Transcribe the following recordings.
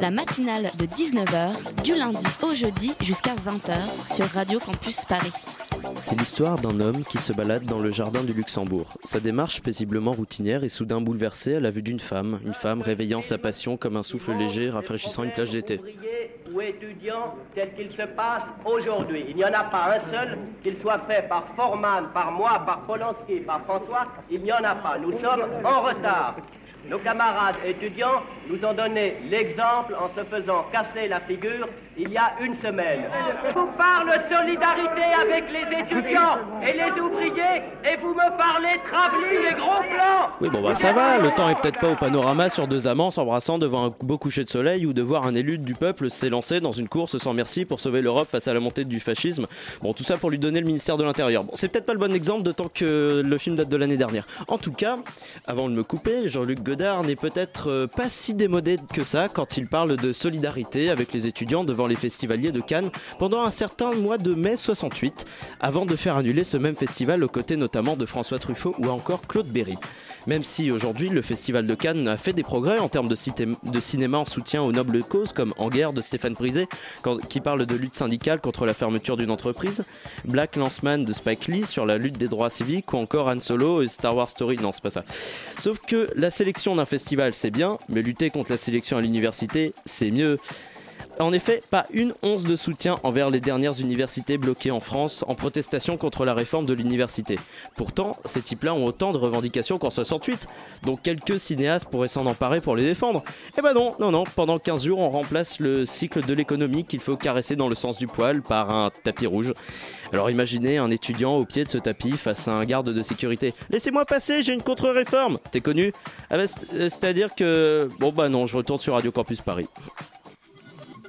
La matinale de 19h, du lundi au jeudi jusqu'à 20h sur Radio Campus Paris. C'est l'histoire d'un homme qui se balade dans le jardin du Luxembourg. Sa démarche paisiblement routinière est soudain bouleversée à la vue d'une femme, une femme réveillant sa passion comme un souffle léger rafraîchissant une plage d'été. Ouvrier ou étudiant tel qu'il se passe aujourd'hui. Il n'y en a pas un seul, qu'il soit fait par Forman, par moi, par Polanski, par François, il n'y en a pas. Nous sommes en retard. Nos camarades étudiants nous ont donné l'exemple en se faisant casser la figure il y a une semaine. Vous parle solidarité avec les étudiants et les ouvriers et vous me parlez travelling et gros plans. Oui, bon bah ça va, le temps est peut-être pas au panorama sur deux amants s'embrassant devant un beau coucher de soleil ou de voir un élu du peuple s'élancer dans une course sans merci pour sauver l'Europe face à la montée du fascisme. Bon, tout ça pour lui donner le ministère de l'Intérieur. Bon, c'est peut-être pas le bon exemple, d'autant que le film date de l'année dernière. En tout cas, avant de me couper, Jean-Luc Godard n'est peut-être euh, pas si démodé que ça quand il parle de solidarité avec les étudiants devant les festivaliers de Cannes pendant un certain mois de mai 68, avant de faire annuler ce même festival aux côtés notamment de François Truffaut ou encore Claude Berry. Même si aujourd'hui le Festival de Cannes a fait des progrès en termes de, de cinéma en soutien aux nobles causes comme En guerre de Stéphane quand- qui parle de lutte syndicale contre la fermeture d'une entreprise, Black Lanceman de Spike Lee sur la lutte des droits civiques ou encore Han Solo et Star Wars Story, non c'est pas ça. Sauf que la sélection d'un festival c'est bien, mais lutter contre la sélection à l'université c'est mieux. En effet, pas une once de soutien envers les dernières universités bloquées en France en protestation contre la réforme de l'université. Pourtant, ces types-là ont autant de revendications qu'en 68, donc quelques cinéastes pourraient s'en emparer pour les défendre. Eh ben non, non, non, pendant 15 jours, on remplace le cycle de l'économie qu'il faut caresser dans le sens du poil par un tapis rouge. Alors imaginez un étudiant au pied de ce tapis face à un garde de sécurité. Laissez-moi passer, j'ai une contre-réforme T'es connu? Ah bah, c'est- C'est-à-dire que... Bon bah non, je retourne sur Radio Campus Paris.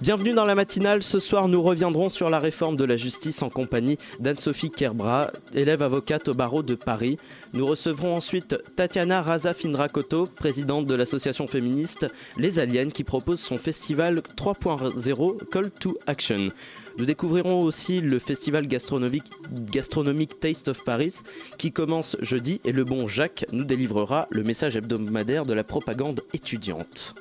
Bienvenue dans la matinale. Ce soir, nous reviendrons sur la réforme de la justice en compagnie d'Anne-Sophie Kerbra, élève avocate au barreau de Paris. Nous recevrons ensuite Tatiana Raza Finrakoto, présidente de l'association féministe Les Aliens, qui propose son festival 3.0 Call to Action. Nous découvrirons aussi le festival gastronomique, gastronomique Taste of Paris qui commence jeudi et le bon Jacques nous délivrera le message hebdomadaire de la propagande étudiante.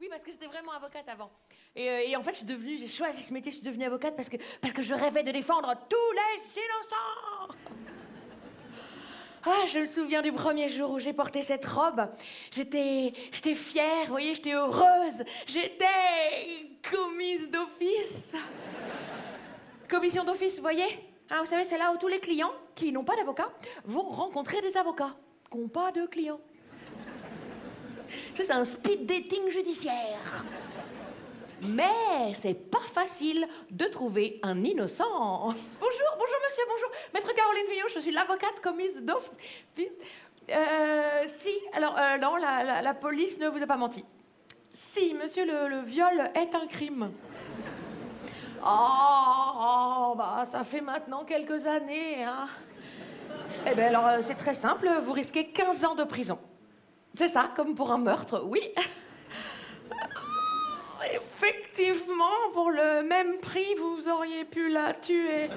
Oui, parce que j'étais vraiment avocate avant. Et, euh, et en fait, je suis devenue, j'ai choisi ce métier, je suis devenue avocate parce que, parce que je rêvais de défendre tous les innocents. Ah, je me souviens du premier jour où j'ai porté cette robe. J'étais, j'étais fière, vous voyez, j'étais heureuse. J'étais commise d'office. Commission d'office, vous voyez? Hein, Vous savez, c'est là où tous les clients qui n'ont pas d'avocat vont rencontrer des avocats qui n'ont pas de clients. C'est un speed dating judiciaire. Mais c'est pas facile de trouver un innocent. Bonjour, bonjour monsieur, bonjour. Maître Caroline Vignot, je suis l'avocate commise d'office. Euh, si, alors euh, non, la, police ne vous a pas menti. Si, monsieur, le, le viol est un crime. Oh, oh, bah ça fait maintenant quelques années, hein. Eh bien alors, euh, c'est très simple, vous risquez 15 ans de prison. C'est ça, comme pour un meurtre, oui. Effectivement, pour le même prix, vous auriez pu la tuer.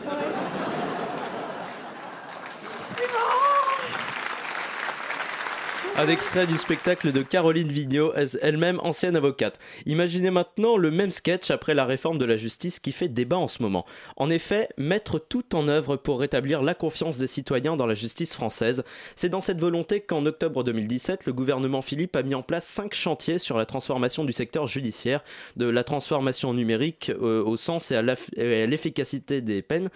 Un extrait du spectacle de Caroline Vigneault, elle-même ancienne avocate. Imaginez maintenant le même sketch après la réforme de la justice qui fait débat en ce moment. En effet, mettre tout en œuvre pour rétablir la confiance des citoyens dans la justice française, c'est dans cette volonté qu'en octobre 2017, le gouvernement Philippe a mis en place cinq chantiers sur la transformation du secteur judiciaire, de la transformation numérique euh, au sens et à l'aff- et à l'efficacité des peines,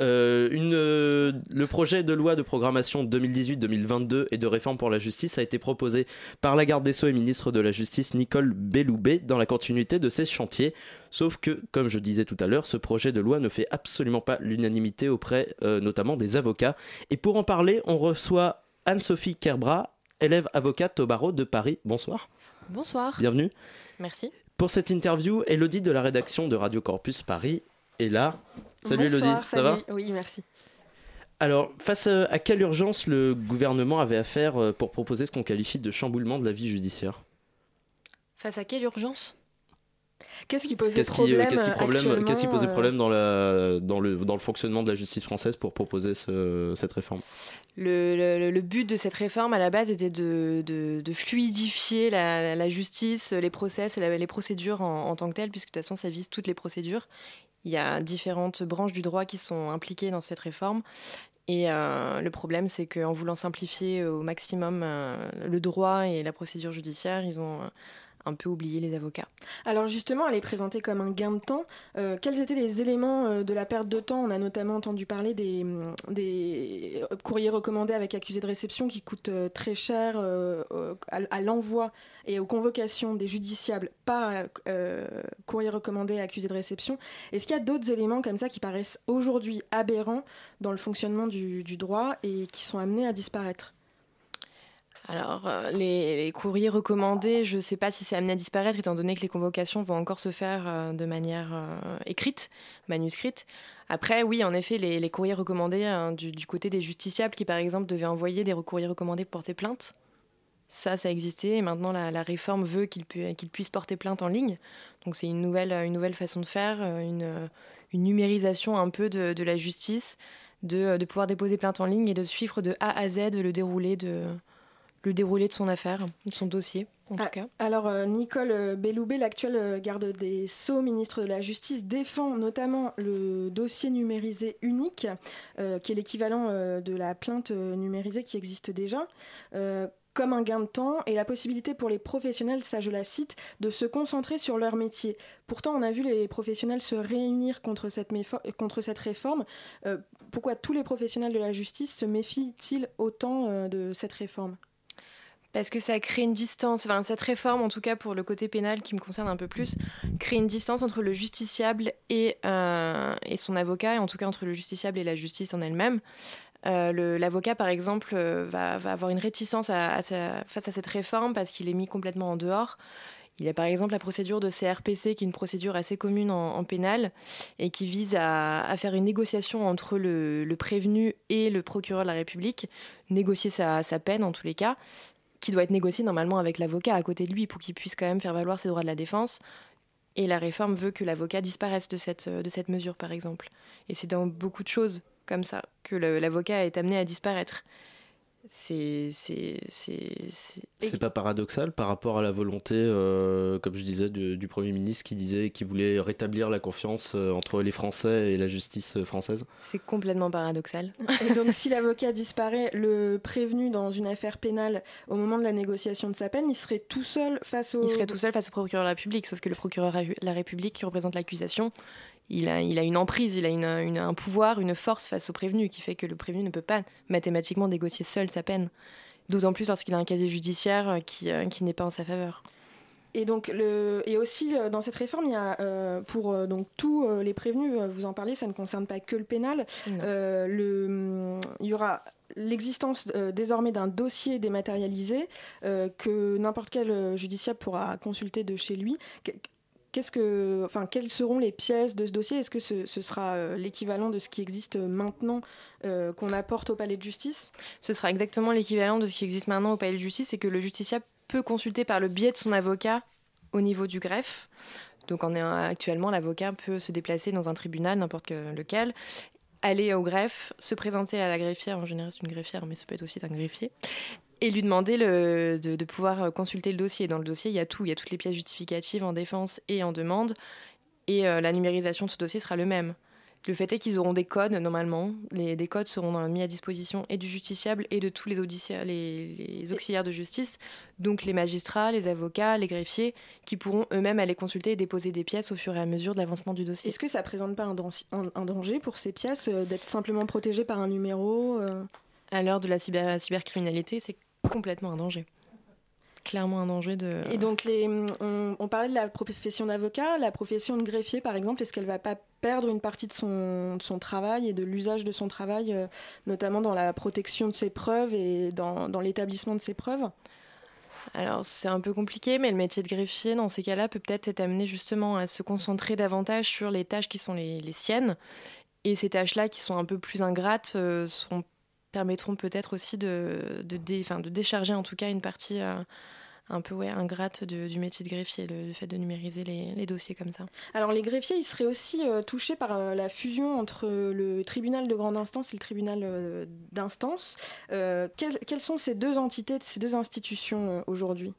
euh, une, euh, le projet de loi de programmation 2018-2022 et de réforme pour la justice a été proposé par la garde des Sceaux et ministre de la Justice Nicole Belloubet dans la continuité de ces chantiers. Sauf que, comme je disais tout à l'heure, ce projet de loi ne fait absolument pas l'unanimité auprès euh, notamment des avocats. Et pour en parler, on reçoit Anne-Sophie Kerbra, élève avocate au barreau de Paris. Bonsoir. Bonsoir. Bienvenue. Merci. Pour cette interview, Elodie de la rédaction de Radio Corpus Paris est là. Salut Elodie, ça salut. va Oui, merci. Alors, face euh, à quelle urgence le gouvernement avait à faire euh, pour proposer ce qu'on qualifie de chamboulement de la vie judiciaire? Face à quelle urgence? Qu'est-ce qui posait Qu'est-ce qui, problème qu'est-ce qui problème- actuellement, qu'est-ce qui posait euh, problème dans, la, dans, le, dans le fonctionnement de la justice française pour proposer ce- cette réforme? Le, le- le but de cette réforme à la base était de, de- de fluidifier la, la justice, les process, et la- les procédures en, en tant que telles, puisque de toute façon ça vise toutes les procédures. Il y a différentes branches du droit qui sont impliquées dans cette réforme. Et euh, le problème, c'est qu'en voulant simplifier au maximum euh, le droit et la procédure judiciaire, ils ont euh, un peu oublié les avocats. Alors justement, elle est présentée comme un gain de temps. Euh, quels étaient les éléments euh, de la perte de temps? On a notamment entendu parler des, hum, des courriers recommandés avec accusé de réception qui coûtent euh, très cher euh, à, l'envoi et aux convocations des judiciables par euh, courrier recommandé accusé de réception. Est-ce qu'il y a d'autres éléments comme ça qui paraissent aujourd'hui aberrants dans le fonctionnement du droit et qui sont amenés à disparaître? Alors, euh, les, courriers recommandés, je ne sais pas si c'est amené à disparaître, étant donné que les convocations vont encore se faire euh, de manière euh, écrite, manuscrite. Après, oui, en effet, les, courriers recommandés hein, du, côté des justiciables qui, par exemple, devaient envoyer des courriers recommandés pour porter plainte, ça, ça existait. Et maintenant, la, réforme veut qu'ils pu- qu'ils puissent porter plainte en ligne. Donc, c'est une nouvelle, façon de faire, une, numérisation un peu de, de la justice, de, de pouvoir déposer plainte en ligne et de suivre de A à Z le déroulé de, le déroulé de son affaire, de son dossier, en tout Ah, cas. Alors, euh, Nicole euh, Belloubet, l'actuelle euh, garde des Sceaux, ministre de la Justice, défend notamment le dossier numérisé unique, euh, qui est l'équivalent euh, de la plainte numérisée qui existe déjà. euh, comme un gain de temps et la possibilité pour les professionnels, ça je la cite, de se concentrer sur leur métier. Pourtant, on a vu les professionnels se réunir contre cette, méfo- contre cette réforme. Euh, pourquoi tous les professionnels de la justice se méfient-ils autant euh, de cette réforme? Parce que ça crée une distance, enfin, cette réforme, en tout cas pour le côté pénal qui me concerne un peu plus, crée une distance entre le justiciable et, euh, son avocat, et en tout cas entre le justiciable et la justice en elle-même. Euh, L'avocat, par exemple, euh, va, avoir une réticence face à cette réforme parce qu'il est mis complètement en dehors. Il y a par exemple la procédure de CRPC, qui est une procédure assez commune en, pénal et qui vise à, faire une négociation entre le, prévenu et le procureur de la République, négocier sa peine en tous les cas, qui doit être négociée normalement avec l'avocat à côté de lui pour qu'il puisse quand même faire valoir ses droits de la défense. Et la réforme veut que l'avocat disparaisse de cette, de cette mesure, par exemple. Et c'est dans beaucoup de choses comme ça que l'avocat est amené à disparaître. C'est. pas paradoxal par rapport à la volonté, euh, comme je disais, du, du Premier ministre qui disait qu'il voulait rétablir la confiance euh, entre les Français et la justice euh, française C'est complètement paradoxal. Et donc, si l'avocat disparaît, le prévenu dans une affaire pénale au moment de la négociation de sa peine, il serait tout seul face au. Il serait tout seul face au procureur de la République, sauf que le procureur de la République qui représente l'accusation, il a, il a une emprise, il a une- une- un pouvoir, une force face au prévenu qui fait que le prévenu ne peut pas mathématiquement négocier seul sa peine. D'autant plus lorsqu'il a un casier judiciaire euh, qui, euh, qui n'est pas en sa faveur. Et donc le et aussi euh, dans cette réforme, il y a euh, pour euh, donc tous euh, les prévenus, vous en parlez, ça ne concerne pas que le pénal. Le il y aura l'existence désormais d'un dossier dématérialisé que n'importe quel judiciable pourra consulter de chez lui. Qu- Qu'est-ce que, enfin, quelles seront les pièces de ce dossier? Est-ce que ce, sera euh, l'équivalent de ce qui existe maintenant euh, qu'on apporte au palais de justice? Ce sera exactement l'équivalent de ce qui existe maintenant au palais de justice, c'est que le justiciable peut consulter par le biais de son avocat au niveau du greffe. Donc en, actuellement, l'avocat peut se déplacer dans un tribunal, n'importe que- lequel, aller au greffe, se présenter à la greffière, en général c'est une greffière, mais ça peut être aussi un greffier, et lui demander le- de, de pouvoir consulter le dossier. Dans le dossier, il y a tout, il y a toutes les pièces justificatives en défense et en demande, et euh, la numérisation de ce dossier sera le même. Le fait est qu'ils auront des codes normalement. Les, des codes seront mis à disposition et du justiciable et de tous les, audicia- les, les auxiliaires de justice, donc les magistrats, les avocats, les greffiers, qui pourront eux-mêmes aller consulter et déposer des pièces au fur et à mesure de l'avancement du dossier. Est-ce que ça présente pas un, dan- un- un danger pour ces pièces euh, d'être simplement protégées par un numéro euh? À l'heure de la cyber- cybercriminalité, c'est complètement un danger. clairement un danger de. Et donc, les, on, on parlait de la profession d'avocat, la profession de greffier, par exemple, est-ce qu'elle va pas perdre une partie de son, de son travail et de l'usage de son travail, euh, notamment dans la protection de ses preuves et dans, dans l'établissement de ses preuves? Alors c'est un peu compliqué, mais le métier de greffier, dans ces cas-là, peut peut-être être amené justement à se concentrer davantage sur les tâches qui sont les, les siennes. Et ces tâches-là, qui sont un peu plus ingrates, euh, seront- permettront peut-être aussi de, de, dé- de décharger en tout cas une partie euh, un peu ouais, ingrate du métier de greffier, le, le fait de numériser les, les dossiers comme ça. Alors les greffiers, ils seraient aussi euh, touchés par euh, la fusion entre le tribunal de grande instance et le tribunal d'instance. Quelles, quelles sont ces deux entités, ces deux institutions aujourd'hui?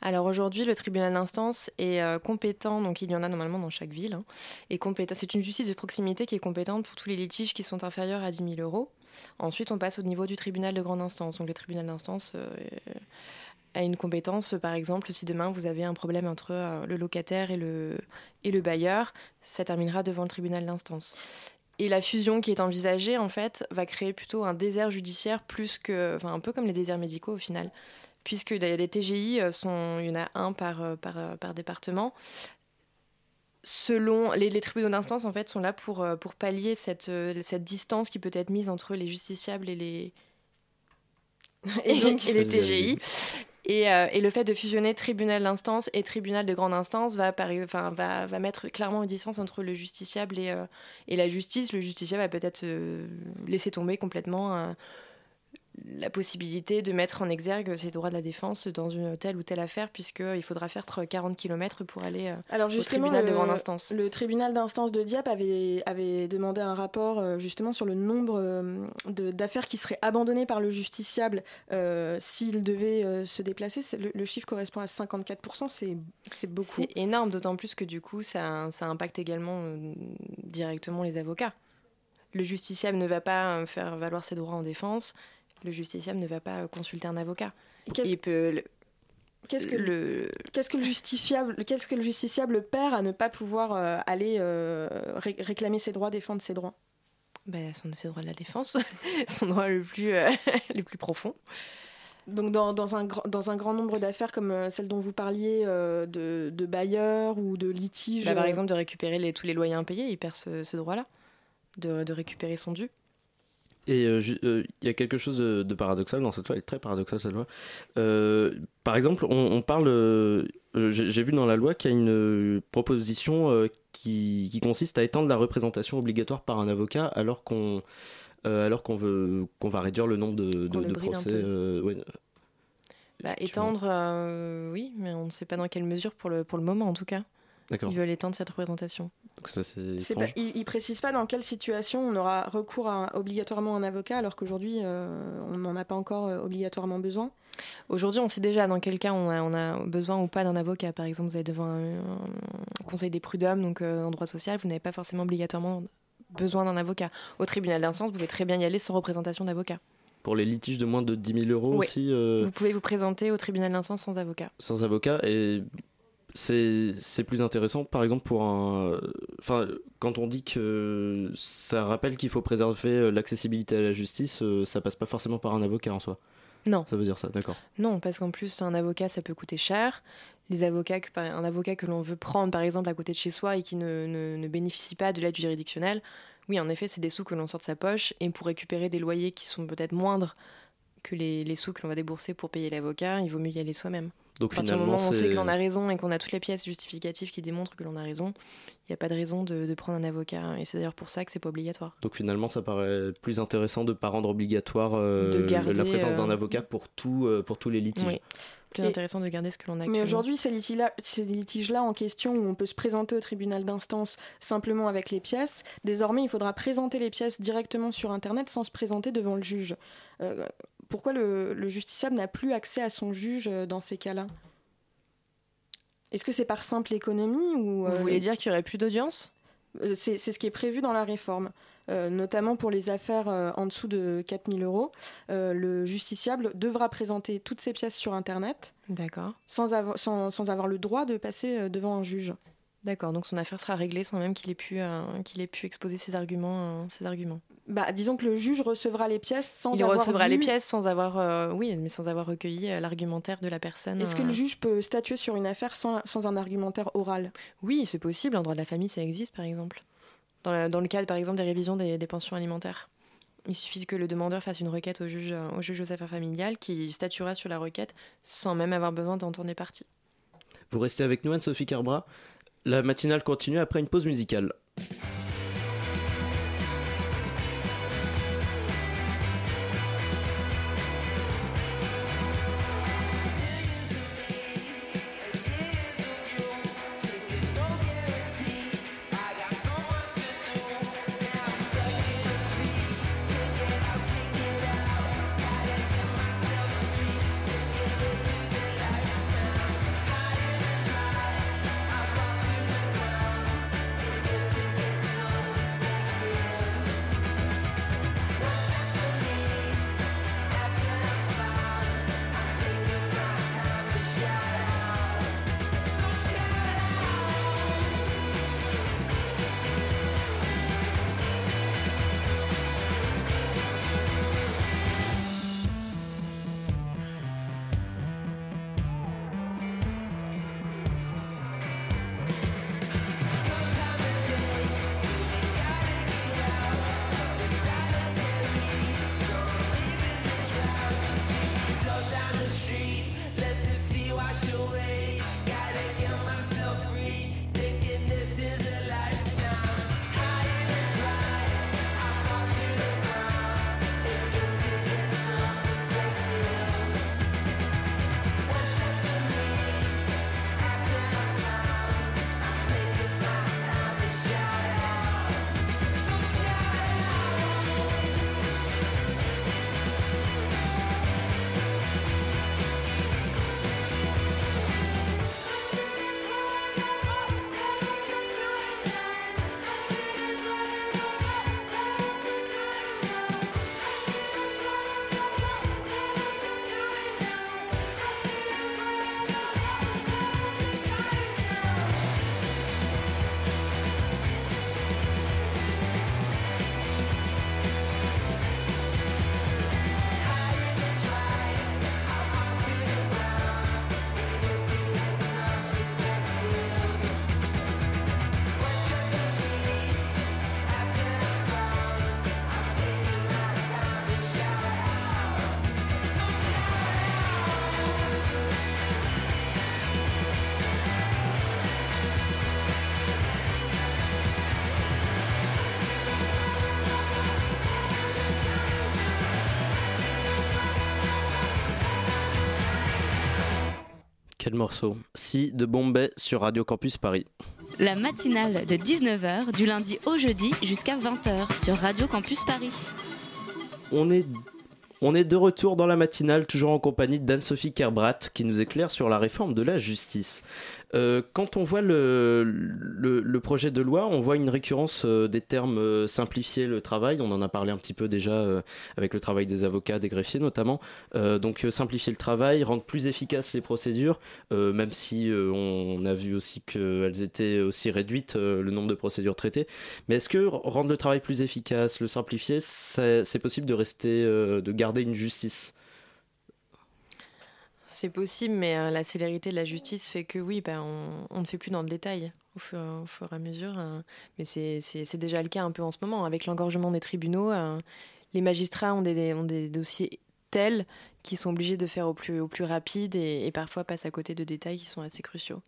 Alors aujourd'hui, le tribunal d'instance est euh, compétent, donc il y en a normalement dans chaque ville, hein, compétent. C'est une justice de proximité qui est compétente pour tous les litiges qui sont inférieurs à 10 000 euros. Ensuite, on passe au niveau du tribunal de grande instance. Donc le tribunal d'instance euh, a une compétence, par exemple, si demain vous avez un problème entre euh, le locataire et le, et le bailleur, ça terminera devant le tribunal d'instance. Et la fusion qui est envisagée, en fait, va créer plutôt un désert judiciaire plus que, enfin, un peu comme les déserts médicaux au final, puisque des TGI, euh, il y en a un par, par département. Selon les, les tribunaux d'instance, en fait, sont là pour, euh, pour pallier cette, euh, cette distance qui peut être mise entre les justiciables et les, et, donc- et les TGI. Et, euh, et le fait de fusionner tribunal d'instance et tribunal de grande instance va, par- enfin, va, va mettre clairement une distance entre le justiciable et, euh, et la justice. Le justiciable va peut-être euh, laisser tomber complètement la possibilité de mettre en exergue ses droits de la défense dans une telle ou telle affaire, puisqu'il faudra faire 40 km pour aller euh, au tribunal de le- grande instance. Le tribunal d'instance de Dieppe avait, avait demandé un rapport euh, justement sur le nombre euh, de- d'affaires qui seraient abandonnées par le justiciable euh, s'il devait euh, se déplacer. Le, le chiffre correspond à 54%, c'est beaucoup. C'est énorme, d'autant plus que du coup, ça, ça impacte également euh, directement les avocats. Le justiciable ne va pas euh, faire valoir ses droits en défense, le justiciable ne va pas consulter un avocat. Qu'est-ce- Il peut, le- Qu'est-ce que le, Qu'est-ce que le justiciable, qu'est-ce que le justiciable perd à ne pas pouvoir euh, aller euh, ré- réclamer ses droits, défendre ses droits? Bah, son, ses droits de la défense, son droit le plus, euh, le plus profond. Donc dans, dans un, grand- dans un grand nombre d'affaires comme celle dont vous parliez, de, de bailleurs ou de litiges. Bah, par exemple, de récupérer les, tous les loyers impayés, il perd ce, ce droit-là, de, de récupérer son dû. Et euh, euh, il y a quelque chose de, de paradoxal dans cette loi, elle est très paradoxale cette loi. Euh, par exemple, on, on parle, euh, j'ai vu dans la loi qu'il y a une proposition euh, qui, qui consiste à étendre la représentation obligatoire par un avocat alors qu'on euh, alors qu'on veut qu'on va réduire le nombre de, de, procès. euh, ouais. Bah, étendre, euh, oui, mais on ne sait pas dans quelle mesure pour le, pour le moment en tout cas. Ils veulent étendre cette représentation. Donc ça c'est pas- il, il précise pas dans quelle situation on aura recours à, obligatoirement à un avocat alors qu'aujourd'hui euh, on n'en a pas encore euh, obligatoirement besoin. Aujourd'hui, on sait déjà dans quel cas on a, on a besoin ou pas d'un avocat. Par exemple, vous allez devant un, un conseil des prud'hommes, donc euh, en droit social, vous n'avez pas forcément obligatoirement besoin d'un avocat. Au tribunal d'instance, vous pouvez très bien y aller sans représentation d'avocat. Pour les litiges de moins de 10 000 euros Oui. aussi, euh, Vous pouvez vous présenter au tribunal d'instance sans avocat. sans avocat et c'est plus intéressant par exemple pour un enfin quand on dit que ça rappelle qu'il faut préserver euh, l'accessibilité à la justice euh, ça passe pas forcément par un avocat en soi Non. ça veut dire ça d'accord Non, parce qu'en plus, un avocat, ça peut coûter cher. Les avocats, que- un avocat que l'on veut prendre, par exemple, à côté de chez soi et qui ne, ne- ne bénéficie pas de l'aide juridictionnelle, oui, en effet, c'est des sous que l'on sort de sa poche. Et pour récupérer des loyers qui sont peut-être moindres que les, les sous que l'on va débourser pour payer l'avocat, il vaut mieux y aller soi-même. Donc À partir du moment où on sait que l'on a raison et qu'on a toutes les pièces justificatives qui démontrent que l'on a raison, il n'y a pas de raison de, de prendre un avocat. Et c'est d'ailleurs pour ça que c'est pas obligatoire. donc finalement ça paraît plus intéressant de pas rendre obligatoire euh, De garder, la présence d'un euh, avocat pour tout euh, pour tous les litiges Oui. Plus Et- intéressant de garder ce que l'on a Mais aujourd'hui, ces litiges-là en question où on peut se présenter au tribunal d'instance simplement avec les pièces, désormais il faudra présenter les pièces directement sur Internet sans se présenter devant le juge. Euh, pourquoi le, le justiciable n'a plus accès à son juge euh, dans ces cas-là? Est-ce que c'est par simple économie ou Vous euh, voulez dire qu'il y aurait plus d'audience? Euh, C'est ce qui est prévu dans la réforme, Euh, notamment pour les affaires euh, en dessous de 4000 euros. Euh, le justiciable devra présenter toutes ses pièces sur Internet D'accord. sans, avo- sans, sans avoir le droit de passer devant un juge. D'accord, donc son affaire sera réglée sans même qu'il ait pu, qu'il ait pu exposer ses arguments. ses arguments. Bah, disons que le juge recevra les pièces sans Il avoir recevra vu- les pièces sans avoir, euh, oui, mais sans avoir recueilli euh, l'argumentaire de la personne. Est-ce que euh. le juge peut statuer sur une affaire sans, sans un argumentaire oral? Oui, c'est possible. En droit de la famille, ça existe, par exemple. Dans le, dans le cadre, par exemple, des révisions des, des pensions alimentaires. Il suffit que le demandeur fasse une requête au juge, au juge aux affaires familiales qui statuera sur la requête sans même avoir besoin d'entendre les parties. Vous restez avec nous, Anne-Sophie Carbra. La matinale continue après une pause musicale. Quel morceau Si de Bombay sur Radio Campus Paris. La matinale de 19h du lundi au jeudi jusqu'à 20h sur Radio Campus Paris. On est, on est de retour dans la matinale, toujours en compagnie d'Anne-Sophie Kerbrat, qui nous éclaire sur la réforme de la justice. Euh, quand on voit le, projet de loi, on voit une récurrence euh, des termes euh, simplifier le travail. On en a parlé un petit peu déjà avec le travail des avocats, des greffiers notamment. Donc simplifier le travail, rendre plus efficaces les procédures, même si on a vu aussi qu'elles étaient aussi réduites, le nombre de procédures traitées. Mais est-ce que rendre le travail plus efficace, le simplifier, c'est possible de rester, de garder une justice? C'est possible, mais euh, la célérité de la justice fait que oui, ben, on, ne fait plus dans le détail au fur, et à mesure. euh, mais c'est déjà le cas un peu en ce moment. Avec l'engorgement des tribunaux, euh, les magistrats ont des, dossiers tels qu'ils sont obligés de faire au plus, rapide et, parfois passent à côté de détails qui sont assez cruciaux.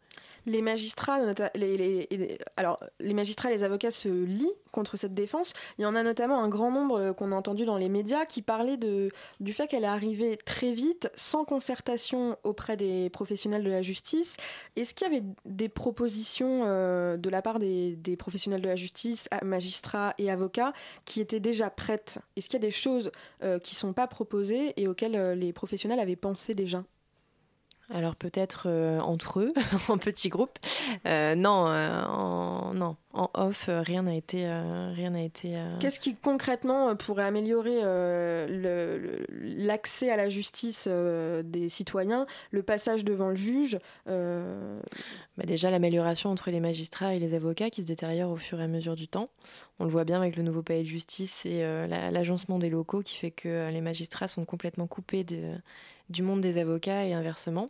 Les magistrats, les, alors, les magistrats les avocats se lient contre cette défense. Il y en a notamment un grand nombre euh, qu'on a entendu dans les médias qui parlaient de, du fait qu'elle est arrivée très vite, sans concertation auprès des professionnels de la justice. Est-ce qu'il y avait des propositions euh, de la part des, professionnels de la justice, magistrats et avocats, qui étaient déjà prêtes? Est-ce qu'il y a des choses euh, qui ne sont pas proposées et auxquelles les professionnels avaient pensé déjà? Alors peut-être euh, entre eux, en petits groupes. Euh, non, euh, en, non, en off, rien n'a été, rien n'a été. Qu'est-ce qui concrètement pourrait améliorer l'accès à la justice des citoyens, le passage devant le juge bah, déjà l'amélioration entre les magistrats et les avocats qui se détériore au fur et à mesure du temps. On le voit bien avec le nouveau palais de justice et la- l'agencement des locaux qui fait que les magistrats sont complètement coupés de- du monde des avocats et inversement.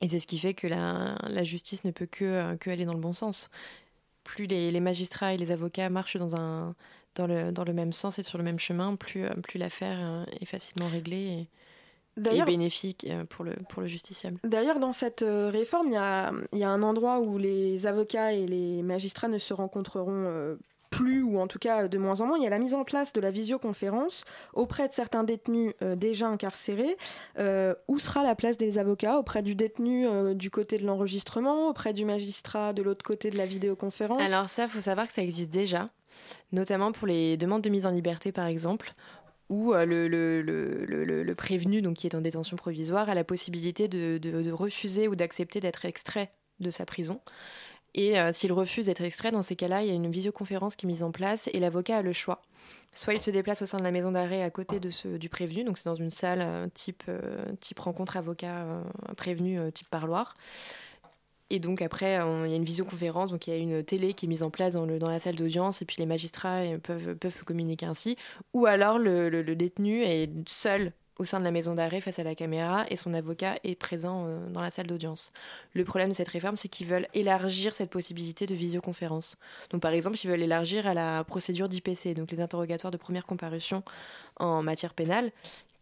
Et c'est ce qui fait que la, la justice ne peut que, euh, que aller dans le bon sens. Plus les, les magistrats et les avocats marchent dans, un, dans, le, dans le même sens et sur le même chemin, plus, euh, plus l'affaire euh, est facilement réglée et, bénéfique pour le, pour le justiciable. D'ailleurs, dans cette réforme, il y a, y a un endroit où les avocats et les magistrats ne se rencontreront euh, plus, ou en tout cas de moins en moins. Il y a la mise en place de la visioconférence auprès de certains détenus euh, déjà incarcérés. Euh, où sera la place des avocats? Auprès du détenu euh, du côté de l'enregistrement, auprès du magistrat de l'autre côté de la vidéoconférence? Alors ça, il faut savoir que ça existe déjà, notamment pour les demandes de mise en liberté, par exemple, où le, le- le- le- prévenu, donc qui est en détention provisoire, a la possibilité de refuser ou d'accepter d'être extrait de sa prison. Et euh, s'il refuse d'être extrait, dans ces cas-là, il y a une visioconférence qui est mise en place et l'avocat a le choix. Soit il se déplace au sein de la maison d'arrêt à côté de ce, du prévenu, donc c'est dans une salle euh, type, euh, type rencontre avocat prévenu, type parloir. Et donc après, il y a une visioconférence, donc il y a une télé qui est mise en place dans, le, dans la salle d'audience, et puis les magistrats peuvent, peuvent communiquer ainsi. Ou alors le détenu est seul au sein de la maison d'arrêt face à la caméra, et son avocat est présent euh, dans la salle d'audience. Le problème de cette réforme, c'est qu'ils veulent élargir cette possibilité de visioconférence. Donc par exemple, ils veulent élargir à la procédure d'IPC, donc les interrogatoires de première comparution en matière pénale,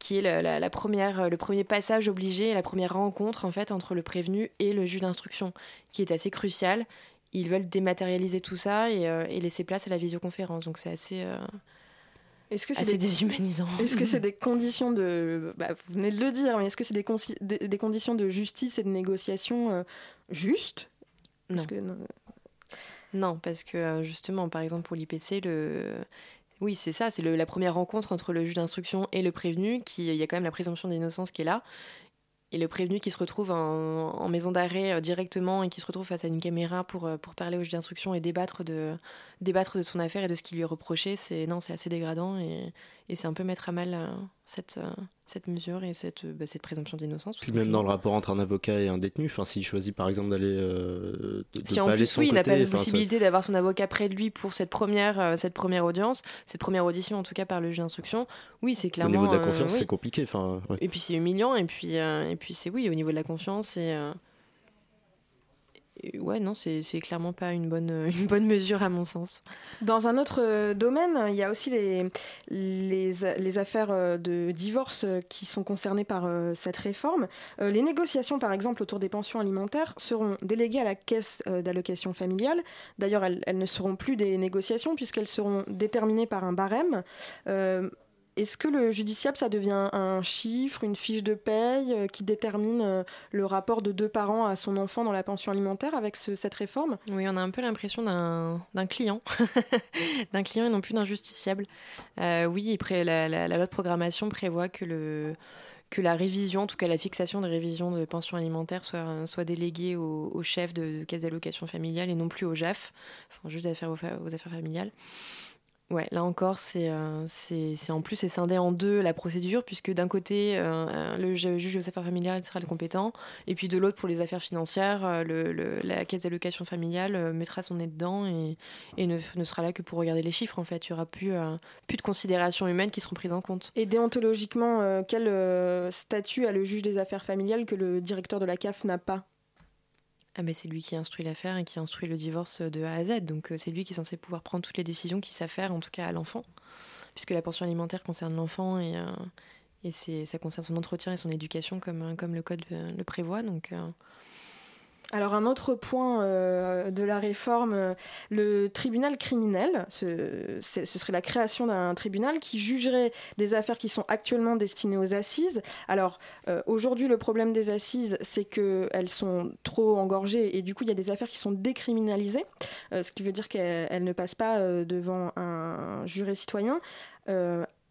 qui est la, première, le premier passage obligé, la première rencontre en fait entre le prévenu et le juge d'instruction, qui est assez crucial. Ils veulent dématérialiser tout ça et, euh, laisser place à la visioconférence. Donc c'est assez, euh, Est-ce que c'est assez des- déshumanisant. Est-ce que c'est des conditions de... bah, vous venez de le dire, mais est-ce que c'est des, consi- des, des conditions de justice et de négociation euh, justes? Non. que, non, parce que euh, justement, par exemple pour l'IPC, le... oui, c'est ça, c'est la première rencontre entre le juge d'instruction et le prévenu, qui il y a quand même la présomption d'innocence qui est là. Et le prévenu qui se retrouve en, maison d'arrêt euh, directement et qui se retrouve face à une caméra pour, euh, pour parler au juge d'instruction et débattre de, débattre de son affaire et de ce qui lui est reproché, c'est c'est assez dégradant et c'est un peu mettre à mal euh, cette, euh, cette mesure et cette, euh, bah, cette présomption d'innocence. Puis même dans le rapport entre un avocat et un détenu, enfin, s'il choisit par exemple d'aller. euh, Si en plus, oui, il n'a pas la ça- possibilité d'avoir son avocat près de lui pour cette première, euh, cette première audience, cette première audition en tout cas par le juge d'instruction, oui, c'est Au clairement. niveau de la euh, confiance, oui. c'est compliqué. Enfin, ouais. Et puis c'est humiliant, et puis, et puis c'est oui, au niveau de la confiance, et. Euh, ouais, non, c'est clairement pas une bonne, une bonne mesure à mon sens. Dans un autre euh, domaine, il y a aussi les, les, affaires euh, de divorce euh, qui sont concernées par euh, cette réforme. Euh, Les négociations, par exemple, autour des pensions alimentaires seront déléguées à la caisse euh, d'allocation familiale. D'ailleurs, elles, ne seront plus des négociations puisqu'elles seront déterminées par un barème. Euh, Est-ce que le judiciable, ça devient un chiffre, une fiche de paye euh, qui détermine euh, le rapport de deux parents à son enfant dans la pension alimentaire avec ce- cette réforme? Oui, on a un peu l'impression d'un client, d'un client et non plus d'un justiciable. Euh, oui, la, loi de programmation prévoit que, la révision, en tout cas la fixation des révisions de pension alimentaire, soit, déléguée au, chef de, de caisse d'allocation familiale et non plus au JAF, enfin, juste aux, aux affaires familiales. Ouais, là encore, c'est euh, en plus c'est scindé en deux la procédure, puisque d'un côté, euh, euh, le ju- juge aux affaires familiales sera le compétent, et puis de l'autre, pour les affaires financières, euh, le, le- la caisse d'allocation familiale mettra son nez dedans et, et ne, ne sera là que pour regarder les chiffres. En fait, il y aura plus, euh, plus de considérations humaines qui seront prises en compte. Et déontologiquement, quel statut a le juge des affaires familiales que le directeur de la CAF n'a pas? Ah c'est lui qui instruit l'affaire et qui instruit le divorce de A à Z. Donc euh, c'est lui qui est censé pouvoir prendre toutes les décisions qui s'affairent, en tout cas à l'enfant, puisque la pension alimentaire concerne l'enfant et, euh, ça concerne son entretien et son éducation comme, euh, comme le code euh, le prévoit. Donc Alors un autre point euh, de la réforme, euh, le tribunal criminel, ce, serait la création d'un tribunal qui jugerait des affaires qui sont actuellement destinées aux assises. Alors euh, aujourd'hui le problème des assises c'est qu'elles sont trop engorgées et du coup il y a des affaires qui sont décriminalisées, ce qui veut dire qu'elles elles ne passent pas devant un juré citoyen.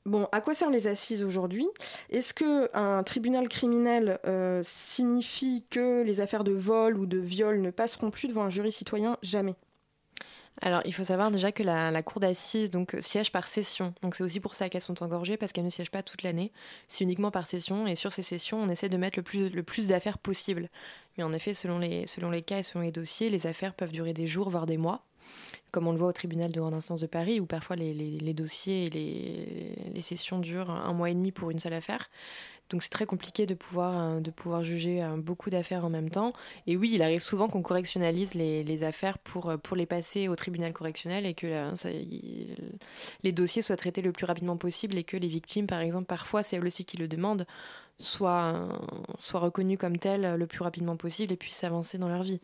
Bon, à quoi servent les assises aujourd'hui? Est-ce que un tribunal criminel euh, signifie que les affaires de vol ou de viol ne passeront plus devant un jury citoyen? Jamais. Alors, il faut savoir déjà que la, cour d'assises donc euh, siège par session. Donc, c'est aussi pour ça qu'elles sont engorgées parce qu'elles ne siègent pas toute l'année. C'est uniquement par session. Et sur ces sessions, on essaie de mettre le plus, le plus d'affaires possible. Mais en effet, selon les, selon les cas et selon les dossiers, les affaires peuvent durer des jours, voire des mois. Comme on le voit au tribunal de grande instance de Paris, où parfois les, dossiers et les, sessions durent un mois et demi pour une seule affaire. Donc c'est très compliqué de pouvoir, euh, de pouvoir juger euh, beaucoup d'affaires en même temps. Et oui, il arrive souvent qu'on correctionnalise les, affaires pour, euh, pour les passer au tribunal correctionnel et que il- les dossiers soient traités le plus rapidement possible et que les victimes, par exemple, parfois c'est elles aussi qui le demandent, soient, soient reconnues comme telles le plus rapidement possible et puissent avancer dans leur vie.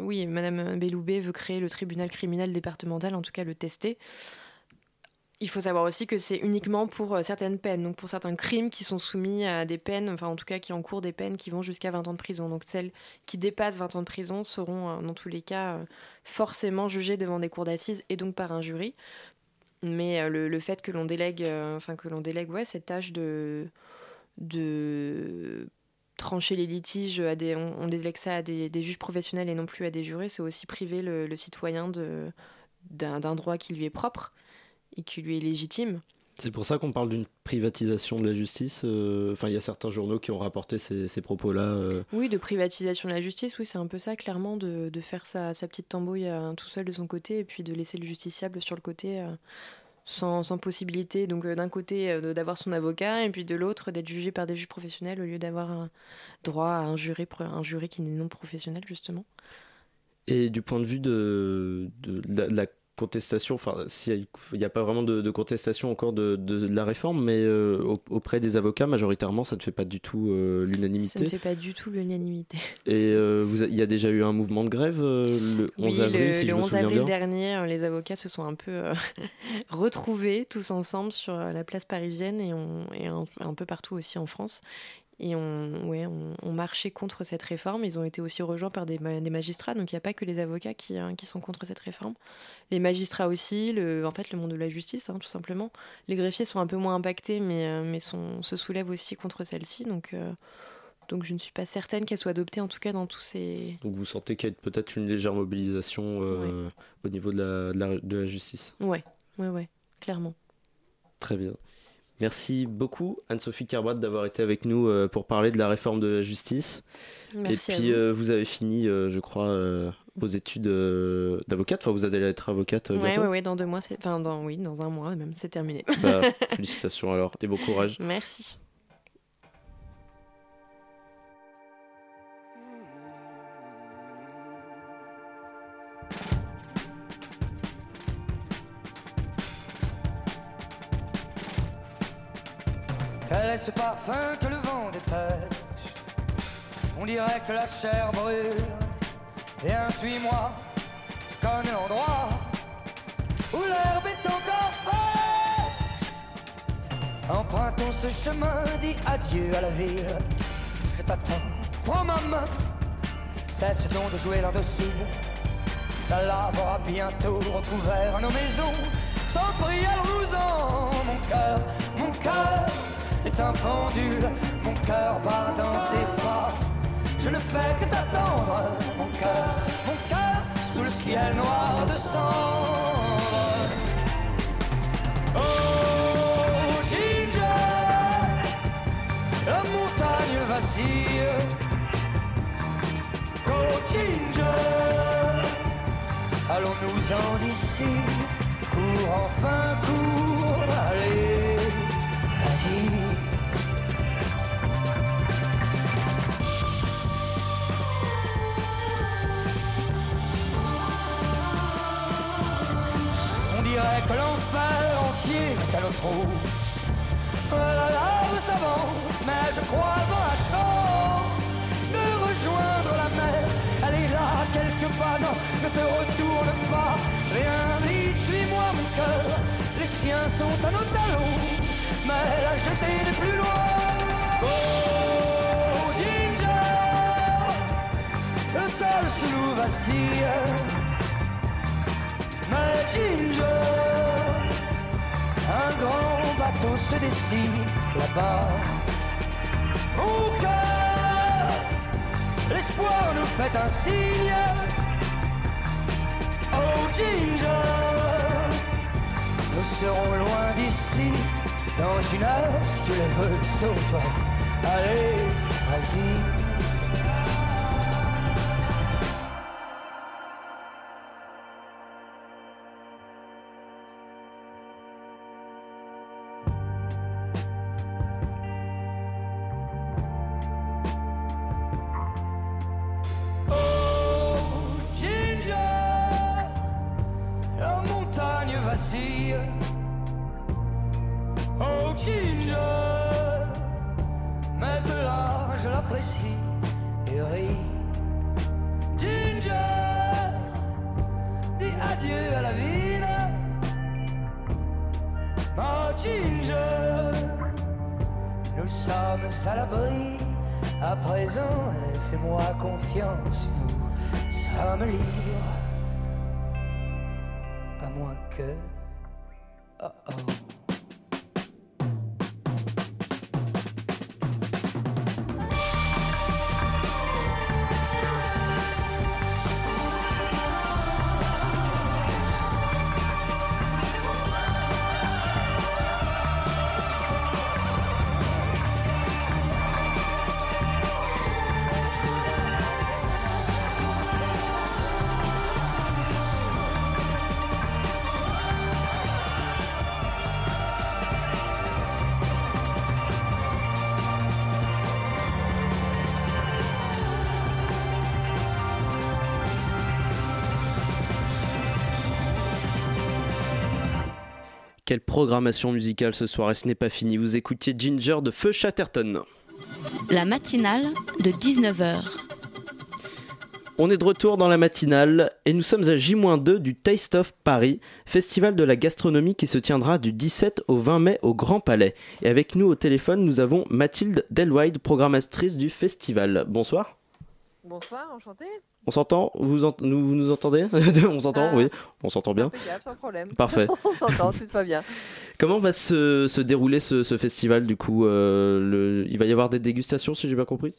Oui, Madame Belloubet veut créer le tribunal criminel départemental, en tout cas le tester. Il faut savoir aussi que c'est uniquement pour euh, certaines peines, donc pour certains crimes qui sont soumis à des peines, enfin en tout cas qui encourent des peines qui vont jusqu'à 20 ans de prison. Donc celles qui dépassent 20 ans de prison seront euh, dans tous les cas euh, forcément jugées devant des cours d'assises et donc par un jury. Mais le, le fait que l'on délègue, enfin que l'on délègue, ouais, cette tâche de trancher les litiges, à des, on, on délègue ça à des, des juges professionnels et non plus à des jurés, c'est aussi priver le, le citoyen d'un droit qui lui est propre et qui lui est légitime. C'est pour ça qu'on parle d'une privatisation de la justice. euh, Enfin, il y a certains journaux qui ont rapporté ces, ces propos-là. euh. Oui, de privatisation de la justice, oui, c'est un peu ça, clairement, de, de faire sa, sa petite tambouille euh, tout seul de son côté et puis de laisser le justiciable sur le côté sans, possibilité, donc euh, d'un côté euh, d'avoir son avocat et puis de l'autre d'être jugé par des juges professionnels au lieu d'avoir droit à un pro- un qui n'est non professionnel, justement. Et du point de vue de, de, la, de la contestation, enfin, s'il n'y a, pas vraiment de, de contestation encore de, de la réforme, mais euh, au- auprès des avocats, majoritairement, ça ne fait pas du tout euh, Ça ne l'unanimité. fait pas du tout l'unanimité. Et euh, vous a- il y a déjà eu un mouvement de grève le 11 Oui, avril, le, si le je me 11 souviens avril dernier, les avocats se sont un peu retrouvés tous ensemble sur la place parisienne et, on, et un, un peu partout aussi en France. Et on, ouais, on, on marchait contre cette réforme. Ils ont été aussi rejoints par des, des magistrats, donc il n'y a pas que les avocats qui, hein, qui sont contre cette réforme. Les magistrats aussi, le, en fait le monde de la justice, hein, tout simplement. Les greffiers sont un peu moins impactés, mais, euh, mais sont, se soulèvent aussi contre celle-ci. Donc, euh, donc je ne suis pas certaine qu'elle soit adoptée, en tout cas dans tous ces... Donc vous sentez qu'il y a peut-être une légère mobilisation euh, au niveau de la, de la, de la justice? Ouais, ouais, ouais, clairement. Très bien. Merci beaucoup Anne-Sophie Carbrat d'avoir été avec nous euh, pour parler de la réforme de la justice. Merci Et puis vous. euh, vous avez fini, euh, je crois, vos études d'avocate. Enfin, vous allez être avocate Ouais, bientôt. ouais, ouais, dans deux mois, enfin, dans, oui, dans un mois même, c'est terminé. Bah, félicitations alors et bon courage. Merci. Ce parfum que le vent dépêche On dirait que la chair brûle. Viens, suis-moi, je connais l'endroit où l'herbe est encore fraîche. Empruntons ce chemin, dis adieu à la ville. Je t'attends, prends ma main, cesse donc de jouer l'indocile. La lave aura bientôt recouvert nos maisons. Je t'en prie, allons-nous-en, mon cœur, mon cœur est un pendule, mon cœur bat dans tes pas. Je ne fais que t'attendre, mon cœur, mon cœur, sous le ciel noir de cendre. Oh, Ginger, la montagne vacille. Oh, Ginger, allons-nous-en d'ici. Cours enfin, cours, allez, vas-y. La lave s'avance, mais je crois en la chance de rejoindre la mer. Elle est là quelque part, non, ne te retourne pas. Viens vite, suis-moi mon cœur. Les chiens sont à nos talons, mais la jetée n'est plus loin. Tout se décide là-bas. Au cœur, l'espoir nous fait un signe. Oh Ginger, nous serons loin d'ici. Dans une heure, si tu le veux, sauve-toi. Allez, vas-y. Quelle programmation musicale ce soir et ce n'est pas fini. Vous écoutiez Ginger de Feu Chatterton. La matinale de 19h. On est de retour dans la matinale et nous sommes à J-2 du Taste of Paris, festival de la gastronomie qui se tiendra du 17 au 20 mai au Grand Palais. Et avec nous au téléphone, nous avons Mathilde Delwide, programmatrice du festival. Bonsoir. Bonsoir, enchanté. On s'entend vous, ent- nous, vous nous entendez On s'entend Ah. Oui, on s'entend bien. Impeccable, sans problème. Parfait. On s'entend, tout va bien. Comment va se, se dérouler ce, ce festival du coup euh, le- Il va y avoir des dégustations si j'ai bien compris?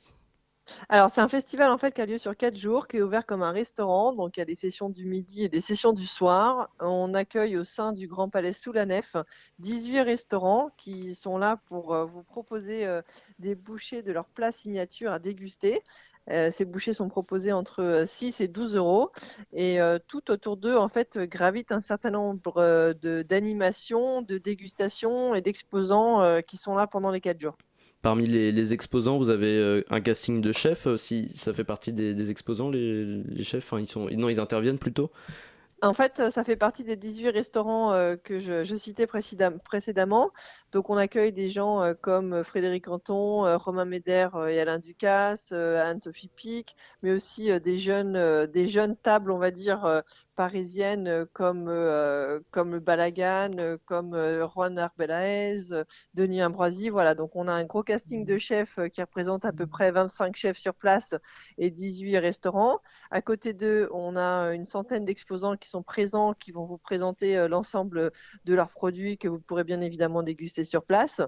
Alors, c'est un festival en fait qui a lieu sur quatre jours, qui est ouvert comme un restaurant. Donc, il y a des sessions du midi et des sessions du soir. On accueille au sein du Grand Palais sous la nef 18 restaurants qui sont là pour euh, vous proposer euh, des bouchées de leur plat signature à déguster. Euh, ces bouchées sont proposées entre euh, 6 et 12 euros et euh, tout autour d'eux en fait gravite un certain nombre euh, d'animations, de dégustations et d'exposants euh, qui sont là pendant les quatre jours. Parmi les, les exposants, vous avez euh, un casting de chefs aussi. Ça fait partie des, des exposants, les, les chefs Enfin, ils sont, Non, ils interviennent plutôt En fait, euh, ça fait partie des 18 restaurants euh, que je, citais précédem- précédemment. Donc, on accueille des gens euh, comme Frédéric Canton, euh, Romain Médère et Alain Ducasse, Anne-Sophie Pic, mais aussi des jeunes, des jeunes tables, on va dire, parisiennes euh, comme, euh, comme le Balagan, euh, comme euh, Juan Arbelaez, Denis Ambroisi. Voilà, donc on a un gros casting de chefs euh, qui représente à peu près 25 chefs sur place et 18 restaurants. À côté d'eux, on a une centaine d'exposants qui sont présents, qui vont vous présenter l'ensemble de leurs produits que vous pourrez bien évidemment déguster sur place.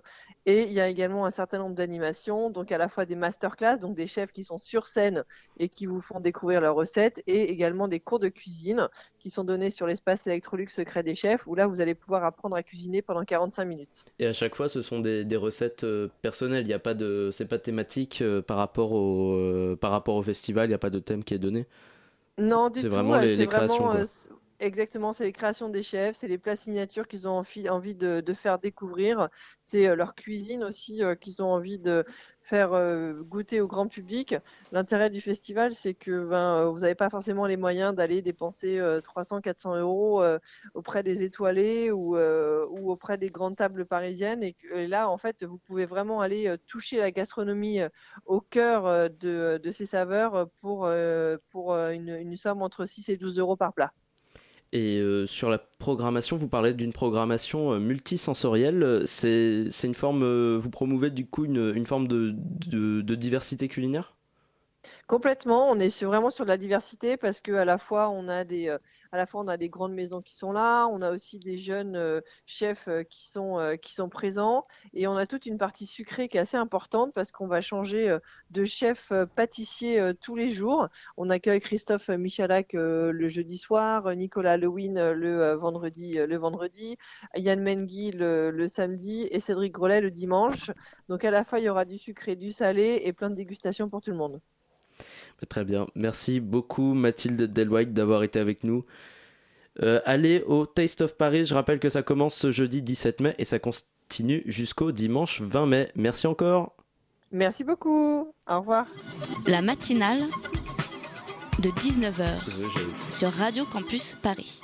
Et il y a également un certain nombre d'animations, donc à la fois des masterclass, donc des chefs qui sont sur scène et qui vous font découvrir leurs recettes, et également des cours de cuisine qui sont donnés sur l'espace Electrolux Secret des Chefs, où là vous allez pouvoir apprendre à cuisiner pendant 45 minutes. Et à chaque fois, ce sont des, des recettes euh, personnelles. Il n'y a pas de, c'est pas thématique euh, par rapport au, euh, par rapport au festival. Il n'y a pas de thème qui est donné. Non, du c'est tout. vraiment euh, les- c'est les créations, vraiment. Exactement, c'est les créations des chefs, c'est les plats signatures qu'ils ont envie, de, faire découvrir, c'est euh, leur cuisine aussi euh, qu'ils ont envie de faire euh, goûter au grand public. L'intérêt du festival, c'est que ben, vous n'avez pas forcément les moyens d'aller dépenser 300-400 euros auprès des étoilés ou, auprès des grandes tables parisiennes. Et, là, en fait, vous pouvez vraiment aller toucher la gastronomie au cœur de, de ses saveurs pour, une somme entre 6 et 12 euros par plat. Et euh, sur la programmation, vous parlez d'une programmation euh, multisensorielle. Euh, C'est, c'est une forme, euh, vous promouvez du coup une, une forme de diversité culinaire? Complètement, on est vraiment sur la diversité parce que à la fois on a des, euh, à la fois on a des grandes maisons qui sont là, on a aussi des jeunes euh, chefs euh, qui sont, présents et on a toute une partie sucrée qui est assez importante parce qu'on va changer de chef pâtissier tous les jours. On accueille Christophe Michalak le jeudi soir, Nicolas Lewin le vendredi, le vendredi, Yann Mengi le, le samedi et Cédric Grolet le dimanche. Donc à la fois il y aura du sucré, du salé et plein de dégustations pour tout le monde. Très bien. Merci beaucoup Mathilde Delwhite d'avoir été avec nous. Euh, allez au Taste of Paris. Je rappelle que ça commence ce jeudi 17 mai et ça continue jusqu'au dimanche 20 mai. Merci encore. Merci beaucoup. Au revoir. La matinale de 19h sur Radio Campus Paris.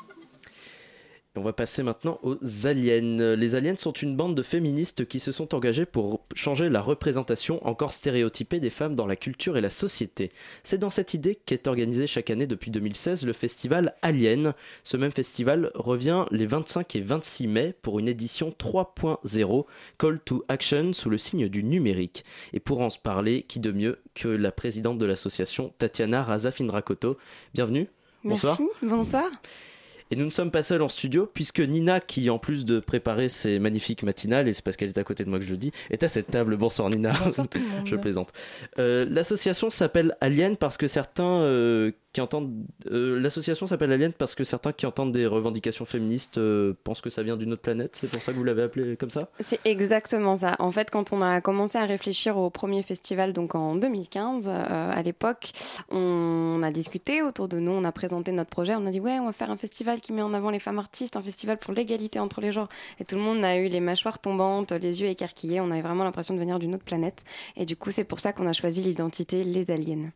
On va passer maintenant aux aliens. Les aliens sont une bande de féministes qui se sont engagées pour changer la représentation encore stéréotypée des femmes dans la culture et la société. C'est dans cette idée qu'est organisé chaque année depuis 2016 le festival Alien. Ce même festival revient les 25 et 26 mai pour une édition 3.0 Call to Action sous le signe du numérique. Et pour en se parler, qui de mieux que la présidente de l'association Tatiana Razafindrakoto. Bienvenue. Bonsoir. Merci, bonsoir. Et nous ne sommes pas seuls en studio, puisque Nina, qui en plus de préparer ses magnifiques matinales, et c'est parce qu'elle est à côté de moi que je le dis, est à cette table. Bonsoir Nina. Bonsoir tout le monde. je plaisante. Euh, L'association s'appelle Alien parce que certains euh, qui entendent. euh, L'association s'appelle Alien parce que certains qui entendent des revendications féministes euh, pensent que ça vient d'une autre planète. C'est pour ça que vous l'avez appelé comme ça? C'est exactement ça. En fait, quand on a commencé à réfléchir au premier festival, donc en 2015, euh, à l'époque, on a discuté autour de nous, on a présenté notre projet, on a dit ouais, on va faire un festival qui met en avant les femmes artistes, un festival pour l'égalité entre les genres. Et tout le monde a eu les mâchoires tombantes, les yeux écarquillés, on avait vraiment l'impression de venir d'une autre planète. Et du coup, c'est pour ça qu'on a choisi l'identité Les Aliens.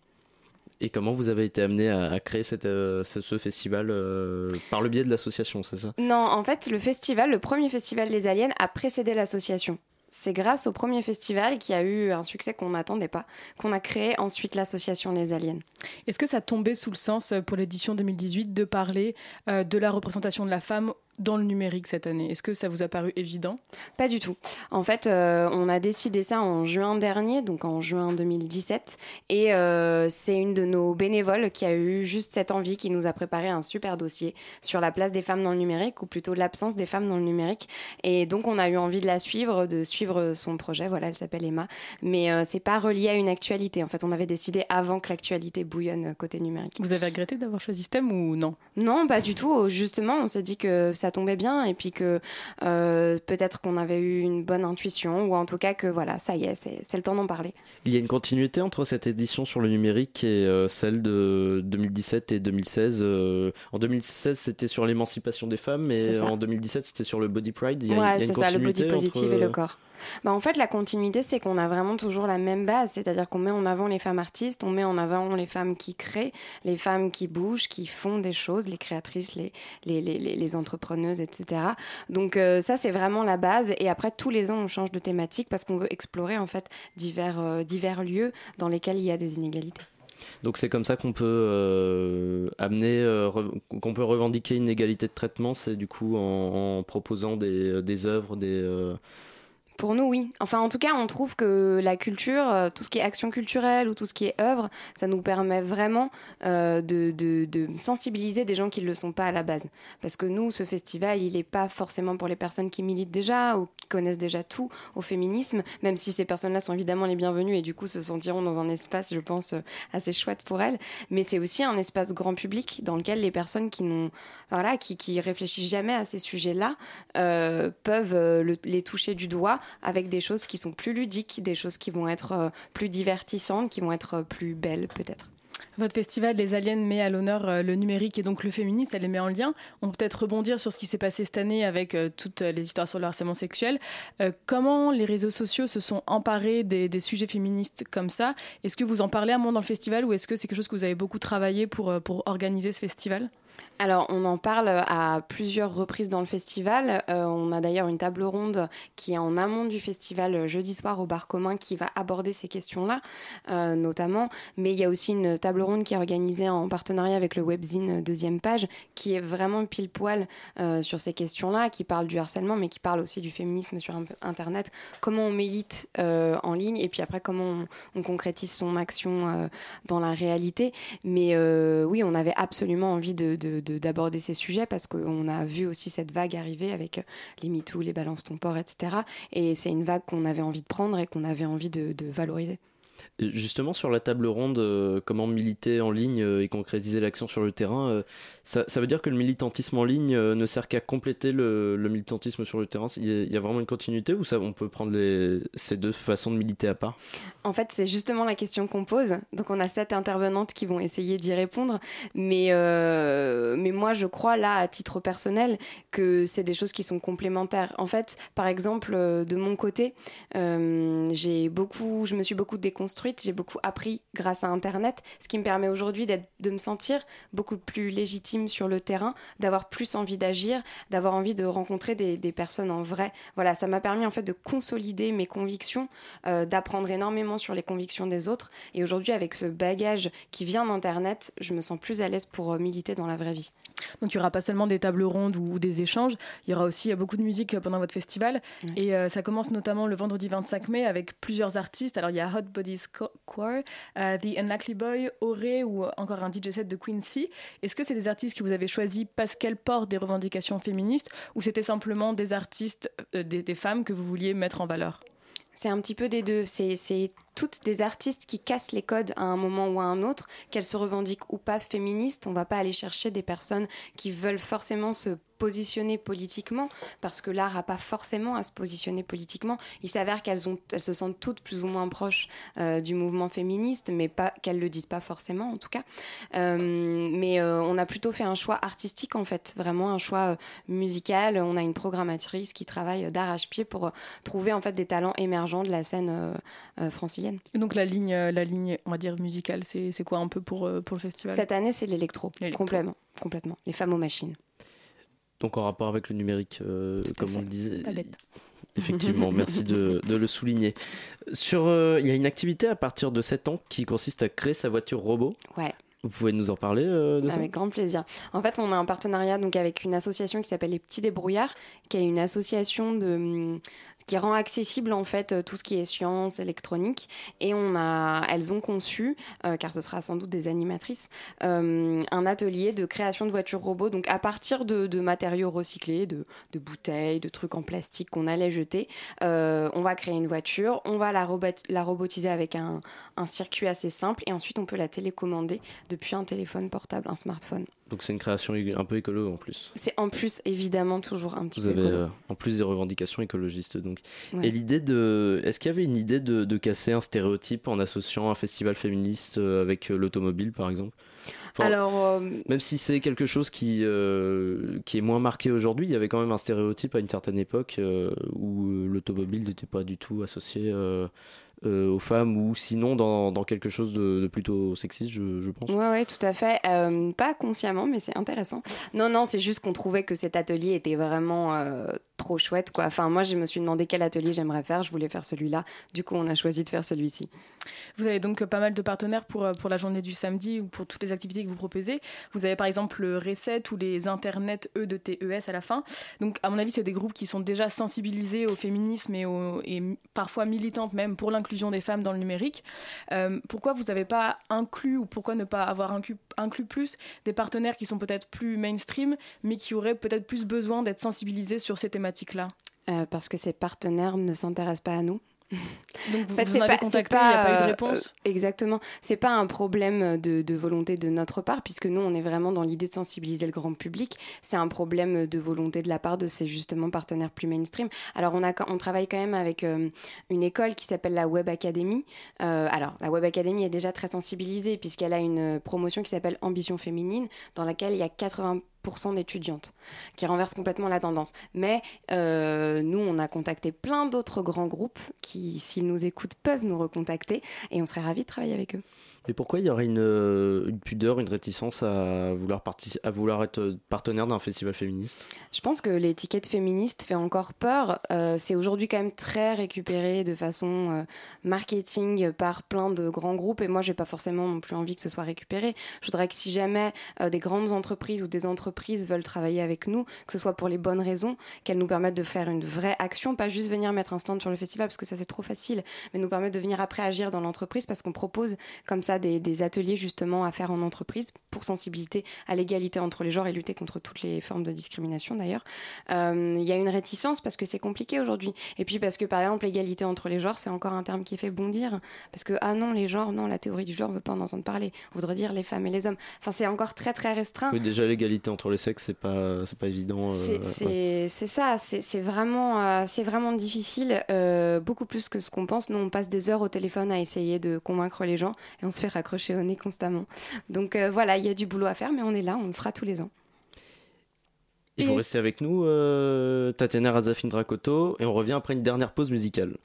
Et comment vous avez été amené à, à créer cette, euh, ce, ce festival euh, par le biais de l'association, c'est ça? Non, en fait, le festival, le premier festival des aliens a précédé l'association. C'est grâce au premier festival qui a eu un succès qu'on n'attendait pas, qu'on a créé ensuite l'association Les Aliens. Est-ce que ça tombait sous le sens euh, pour l'édition 2018 de parler euh, de la représentation de la femme dans le numérique cette année? Est-ce que ça vous a paru évident? Pas du tout. En fait, euh, on a décidé ça en juin dernier, donc en juin 2017. Et euh, c'est une de nos bénévoles qui a eu juste cette envie, qui nous a préparé un super dossier sur la place des femmes dans le numérique, ou plutôt l'absence des femmes dans le numérique. Et donc, on a eu envie de la suivre, de suivre son projet. Voilà, elle s'appelle Emma. Mais euh, c'est pas relié à une actualité. En fait, on avait décidé avant que l'actualité bouillonne côté numérique. Vous avez regretté d'avoir choisi ce thème ou non? Non, pas du tout. Justement, on s'est dit que ça tombait bien et puis que euh, peut-être qu'on avait eu une bonne intuition ou en tout cas que voilà, ça y est, c'est le temps d'en parler. Il y a une continuité entre cette édition sur le numérique et euh, celle de 2017 et 2016. euh, en 2016, c'était sur l'émancipation des femmes, ça. en 2017, c'était sur le body pride. Il y a, Ouais, c'est ça, le body positive entre- et le corps. Bah, en fait, la continuité, c'est qu'on a vraiment toujours la même base, c'est-à-dire qu'on met en avant les femmes artistes, on met en avant les femmes qui créent, les femmes qui bougent, qui font des choses, les créatrices, les, les, les, les- entrepreneuses, etc. Donc euh, ça, c'est vraiment la base. Et après, tous les ans, on change de thématique parce qu'on veut explorer en fait divers, euh, divers lieux dans lesquels il y a des inégalités. Donc c'est comme ça qu'on peut euh, amener, qu'on peut revendiquer une égalité de traitement. C'est du coup en, proposant des, des œuvres, des Pour nous, oui. Enfin, en tout cas, on trouve que la culture, euh, tout ce qui est action culturelle ou tout ce qui est œuvre, ça nous permet vraiment euh, de, sensibiliser des gens qui ne le sont pas à la base. Parce que nous, ce festival, il n'est pas forcément pour les personnes qui militent déjà ou qui connaissent déjà tout au féminisme, même si ces personnes-là sont évidemment les bienvenues et du coup se sentiront dans un espace, je pense, euh, assez chouette pour elles. Mais c'est aussi un espace grand public dans lequel les personnes qui n'ont, voilà, qui, réfléchissent jamais à ces sujets-là peuvent le- les toucher du doigt avec des choses qui sont plus ludiques, des choses qui vont être euh, plus divertissantes, qui vont être euh, plus belles peut-être. Votre festival Les Aliens met à l'honneur euh, le numérique et donc le féminisme, elle les met en lien. On peut peut-être rebondir sur ce qui s'est passé cette année avec toutes les histoires sur le harcèlement sexuel. Comment les réseaux sociaux se sont emparés des, sujets féministes comme ça? Est-ce que vous en parlez à un moment dans le festival ou est-ce que c'est quelque chose que vous avez beaucoup travaillé pour, pour organiser ce festival? Alors, on en parle à plusieurs reprises dans le festival. Euh, on a d'ailleurs une table ronde qui est en amont du festival euh, jeudi soir au bar commun qui va aborder ces questions-là, euh, notamment. Mais il y a aussi une table ronde qui est organisée en partenariat avec le webzine Deuxième Page, qui est vraiment pile poil sur ces questions-là, qui parle du harcèlement, mais qui parle aussi du féminisme sur Internet, comment on milite en ligne, et puis après comment on, concrétise son action dans la réalité. Mais oui, on avait absolument envie de d'aborder ces sujets parce qu'on a vu aussi cette vague arriver avec euh, les MeToo, les balances ton port, etc. Et c'est une vague qu'on avait envie de prendre et qu'on avait envie de valoriser. Justement, sur la table ronde, euh, comment militer en ligne euh, et concrétiser l'action sur le terrain, euh, ça, veut dire que le militantisme en ligne ne sert qu'à compléter le, militantisme sur le terrain? Il y, a, vraiment une continuité ou ça, on peut prendre ces deux façons de militer à part? En fait, c'est justement la question qu'on pose. Donc, on a sept intervenantes qui vont essayer d'y répondre. Mais, mais moi, je crois, là, à titre personnel, que c'est des choses qui sont complémentaires. En fait, par exemple, de mon côté, j'ai beaucoup, je me suis beaucoup déconstruite j'ai beaucoup appris grâce à Internet, ce qui me permet aujourd'hui de me sentir beaucoup plus légitime sur le terrain, d'avoir plus envie d'agir, d'avoir envie de rencontrer des, personnes en vrai. Voilà, ça m'a permis en fait de consolider mes convictions, euh, d'apprendre énormément sur les convictions des autres. Et aujourd'hui, avec ce bagage qui vient d'Internet, je me sens plus à l'aise pour euh, militer dans la vraie vie. Donc il n'y aura pas seulement des tables rondes ou, des échanges, il y aura aussi euh, beaucoup de musique pendant votre festival. Et ça commence notamment le vendredi 25 mai avec plusieurs artistes. Alors il y a Hot Bodies Core, uh, The Unlikely Boy, Auré ou encore un DJ set de Quincy. Est-ce que c'est des artistes que vous avez choisis parce qu'elles portent des revendications féministes ou c'était simplement des artistes, euh, des, femmes que vous vouliez mettre en valeur? C'est un petit peu des deux. C'est toutes des artistes qui cassent les codes à un moment ou à un autre, qu'elles se revendiquent ou pas féministes. On va pas aller chercher des personnes qui veulent forcément se positionner politiquement, parce que l'art n'a pas forcément à se positionner politiquement. Il s'avère qu'elles elles se sentent toutes plus ou moins proches euh, du mouvement féministe, mais pas qu'elles le disent pas forcément en tout cas. Euh, mais euh, on a plutôt fait un choix artistique en fait, vraiment un choix musical. On a une programmatrice qui travaille d'arrache-pied pour trouver en fait des talents émergents de la scène francilienne. Donc la ligne, la ligne, on va dire musicale, c'est quoi un peu pour, pour le festival? Cette année, c'est l'électro, complètement, complètement. Les femmes aux machines. Donc en rapport avec le numérique, euh, comme on le disait. Effectivement, merci de, le souligner. Sur, euh, il y a une activité à partir de 7 ans qui consiste à créer sa voiture robot. Ouais. Vous pouvez nous en parler euh, de ça? Avec grand plaisir. En fait, on a un partenariat donc avec une association qui s'appelle les Petits Débrouillards, qui est une association de hum, qui rend accessible en fait euh, tout ce qui est science électronique. Et elles ont conçu, euh, car ce sera sans doute des animatrices, euh, un atelier de création de voitures robots. Donc à partir de, matériaux recyclés, de, bouteilles, de trucs en plastique qu'on allait jeter, on va créer une voiture, on va la, la robotiser avec un, un circuit assez simple, et ensuite on peut la télécommander depuis un téléphone portable, un smartphone. Donc c'est une création un peu écolo en plus. C'est en plus évidemment toujours un petit Vous peu avez euh, en plus des revendications écologistes donc. Et l'idée de, est-ce qu'il y avait une idée de, casser un stéréotype en associant un festival féministe euh, avec euh, l'automobile par exemple? Alors même si c'est quelque chose qui qui est moins marqué aujourd'hui, il y avait quand même un stéréotype à une certaine époque où l'automobile n'était pas du tout associé euh, aux femmes ou sinon dans, dans quelque chose de, plutôt sexiste, je, je, pense. Ouais, ouais, tout à fait. Euh, pas consciemment, mais c'est intéressant. Non, non, c'est juste qu'on trouvait que cet atelier était vraiment euh, trop chouette, quoi. Enfin, moi, je me suis demandé quel atelier j'aimerais faire. Je voulais faire celui-là. Du coup, on a choisi de faire celui-ci. Vous avez donc pas mal de partenaires pour, pour la journée du samedi ou pour toutes les activités que vous proposez. Vous avez par exemple le Reset ou les Internet E de TES à la fin. Donc, à mon avis, c'est des groupes qui sont déjà sensibilisés au féminisme et, au, et parfois militantes même pour l'inclusion des femmes dans le numérique. Euh, pourquoi vous n'avez pas inclus ou pourquoi ne pas avoir inclus, plus des partenaires qui sont peut-être plus mainstream, mais qui auraient peut-être plus besoin d'être sensibilisés sur ces thématiques-là? Euh, Parce que ces partenaires ne s'intéressent pas à nous. Donc vous, en avez contacté, il n'y a pas eu de réponse euh, Exactement. C'est pas un problème de, volonté de notre part, puisque nous, on est vraiment dans l'idée de sensibiliser le grand public. C'est un problème de volonté de la part de ces justement partenaires plus mainstream. Alors, on, a, on travaille quand même avec euh, une école qui s'appelle la Web Academy. Euh, alors, la Web Academy est déjà très sensibilisée, puisqu'elle a une promotion qui s'appelle Ambition féminine, dans laquelle il y a 80 d'étudiantes, qui renverse complètement la tendance. Mais euh, nous, on a contacté plein d'autres grands groupes qui, s'ils nous écoutent, peuvent nous recontacter et on serait ravis de travailler avec eux. Et pourquoi il y aurait une, euh, pudeur, une réticence à vouloir, être partenaire d'un festival féministe? Je pense que l'étiquette féministe fait encore peur. Euh, c'est aujourd'hui quand même très récupéré de façon euh, marketing par plein de grands groupes et moi j'ai pas forcément non plus envie que ce soit récupéré. Je voudrais que si jamais des grandes entreprises ou des entreprises veulent travailler avec nous, que ce soit pour les bonnes raisons, qu'elles nous permettent de faire une vraie action, pas juste venir mettre un stand sur le festival parce que ça c'est trop facile, mais nous permettre de venir après agir dans l'entreprise parce qu'on propose comme ça des, des ateliers justement à faire en entreprise pour sensibilité à l'égalité entre les genres et lutter contre toutes les formes de discrimination d'ailleurs. Euh, Il y a une réticence parce que c'est compliqué aujourd'hui. Et puis parce que par exemple l'égalité entre les genres c'est encore un terme qui fait bondir parce que ah non les genres non la théorie du genre veut pas en entendre parler. On voudrait dire les femmes et les hommes. Enfin c'est encore très très restreint. Oui, déjà l'égalité entre les sexes, c'est pas, c'est pas évident. euh, C'est- ouais. ça, c'est vraiment, euh, c'est vraiment difficile, euh, beaucoup plus que ce qu'on pense. Nous, on passe des heures au téléphone à essayer de convaincre les gens et on se fait raccrocher au nez constamment. Donc euh, voilà, il y a du boulot à faire, mais on est là, on le fera tous les ans. Et vous restez avec nous, euh, Tatiana Razafin Dracoto, et on revient après une dernière pause musicale.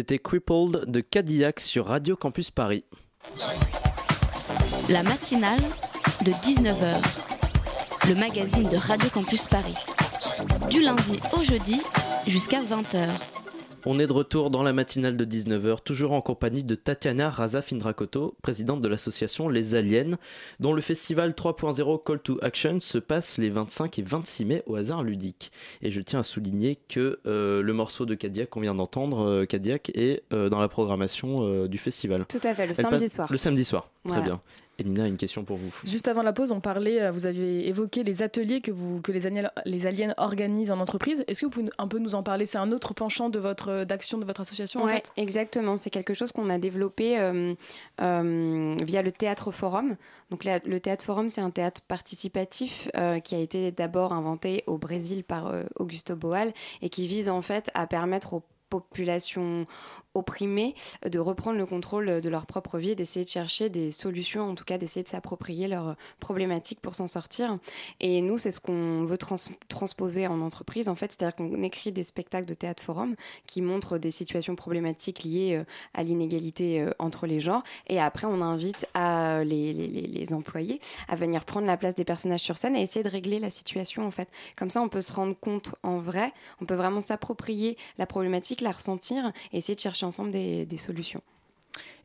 C'était Crippled de Cadillac sur Radio Campus Paris. La matinale de 19h. Le magazine de Radio Campus Paris. Du lundi au jeudi jusqu'à 20h. On est de retour dans la matinale de 19h, toujours en compagnie de Tatiana Raza-Findrakoto, présidente de l'association Les Aliens, dont le festival 3.0 Call to Action se passe les 25 et 26 mai au hasard ludique. Et je tiens à souligner que euh, le morceau de Cadillac qu'on vient d'entendre, euh, Cadillac, est euh, dans la programmation euh, du festival. Tout à fait, le Elle samedi soir. Le samedi soir, Voilà. très bien. Et Nina a une question pour vous. Juste avant la pause, on parlait, euh, vous aviez évoqué les ateliers que, vous, que les, aliens, les aliens organisent en entreprise. Est-ce que vous pouvez un peu nous en parler? C'est un autre penchant de votre d'action de votre association en fait? exactement. C'est quelque chose qu'on a développé euh, euh, via le Théâtre Forum. Donc la- le Théâtre Forum, c'est un théâtre participatif euh, qui a été d'abord inventé au Brésil par euh, Augusto Boal et qui vise en fait à permettre aux populations opprimées de reprendre le contrôle de leur propre vie et d'essayer de chercher des solutions, en tout cas d'essayer de s'approprier leurs problématiques pour s'en sortir. Et nous, c'est ce qu'on veut trans- transposer en entreprise, en fait, c'est-à-dire qu'on écrit des spectacles de théâtre forum qui montrent des situations problématiques liées euh, à l'inégalité euh, entre les genres. Et après, on invite à les- les employés à venir prendre la place des personnages sur scène et essayer de régler la situation, en fait. Comme ça, on peut se rendre compte en vrai, on peut vraiment s'approprier la problématique, la ressentir et essayer de chercher ensemble des, des solutions.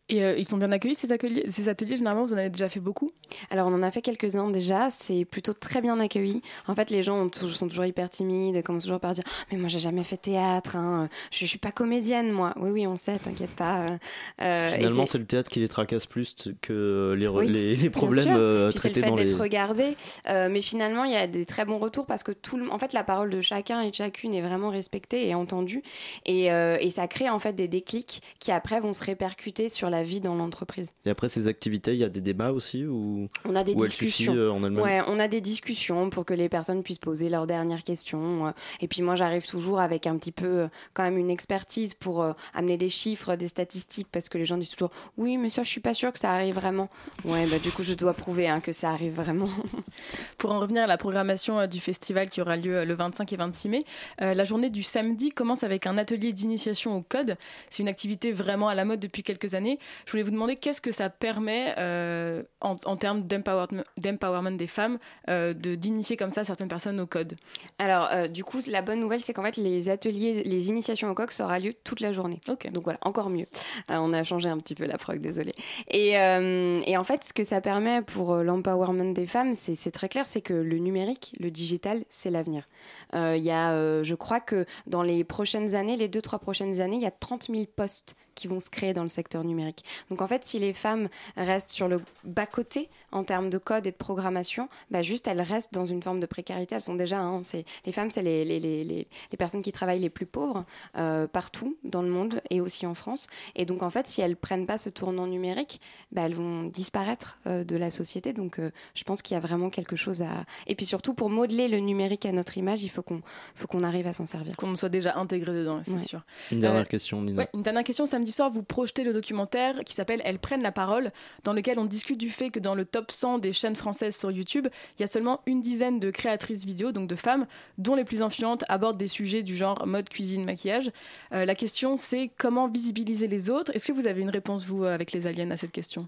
Et euh, ils sont bien accueillis ces ateliers, ces ateliers Généralement, vous en avez déjà fait beaucoup? Alors, on en a fait quelques-uns déjà. C'est plutôt très bien accueilli. En fait, les gens ont sont toujours hyper timides, commencent toujours par dire Mais moi, j'ai jamais fait théâtre. hein. Je, je suis pas comédienne, moi. Oui, oui, on sait, t'inquiète pas. Euh, euh, Finalement, c'est- le théâtre qui les tracasse plus que les, re- Oui, les, les bien problèmes sûr. euh, c'est le traités fait dans les. d'être regardé. Euh, mais finalement, il y a des très bons retours parce que tout le... en fait, la parole de chacun et de chacune est vraiment respectée et entendue. Et, euh, et ça crée en fait des déclics qui après vont se répercuter sur la vie dans l'entreprise. Et après ces activités, il y a des débats aussi ou On a des discussions. euh, en Ouais, on a des discussions pour que les personnes puissent poser leurs dernières questions. euh, Et puis moi, j'arrive toujours avec un petit peu, euh, quand même, une expertise pour euh, amener des chiffres, des statistiques, parce que les gens disent toujours, oui, mais ça, je suis pas sûre que ça arrive vraiment. Ouais, bah du coup, je dois prouver hein, que ça arrive vraiment. Pour en revenir à la programmation euh, du festival qui aura lieu euh, le 25 et 26 mai, euh, la journée du samedi commence avec un atelier d'initiation au code. C'est une activité vraiment à la mode depuis quelques années. Je voulais vous demander qu'est-ce que ça permet euh, en, en termes d'empowerment des femmes euh, de d'initier comme ça certaines personnes au code? Alors, euh, du coup, la bonne nouvelle, c'est qu'en fait, les ateliers, les initiations au coq aura lieu toute la journée. Donc voilà, encore mieux. On a changé un petit peu la prog, désolé. Et, et en fait, ce que ça permet pour l'empowerment des femmes, c'est très clair, c'est que le numérique, le digital, c'est l'avenir. Il y a, je crois que dans les prochaines années, les deux, trois prochaines années, il y a 30 000 postes qui vont se créer dans le secteur numérique. Donc en fait, si les femmes restent sur le bas-côté en termes de code et de programmation, bah juste elles restent dans une forme de précarité. Elles sont déjà, hein, c'est, les femmes, c'est les, les, les, les, les personnes qui travaillent les plus pauvres euh, partout dans le monde et aussi en France. Et donc en fait, si elles prennent pas ce tournant numérique, bah, elles vont disparaître euh, de la société. Donc euh, je pense qu'il y a vraiment quelque chose à... Et puis surtout, pour modeler le numérique à notre image, il faut qu'on, faut qu'on arrive à s'en servir. Qu'on soit déjà intégré dedans, c'est Ouais. sûr. Une dernière Euh, question, Nina. Ouais, une dernière question. Vous projetez le documentaire qui s'appelle Elles prennent la parole, dans lequel on discute du fait que dans le top 100 des chaînes françaises sur YouTube, il y a seulement une dizaine de créatrices vidéo, donc de femmes, dont les plus influentes abordent des sujets du genre mode, cuisine, maquillage. Euh, la question, c'est comment visibiliser les autres? Est-ce que vous avez une réponse, vous, avec les aliens, à cette question?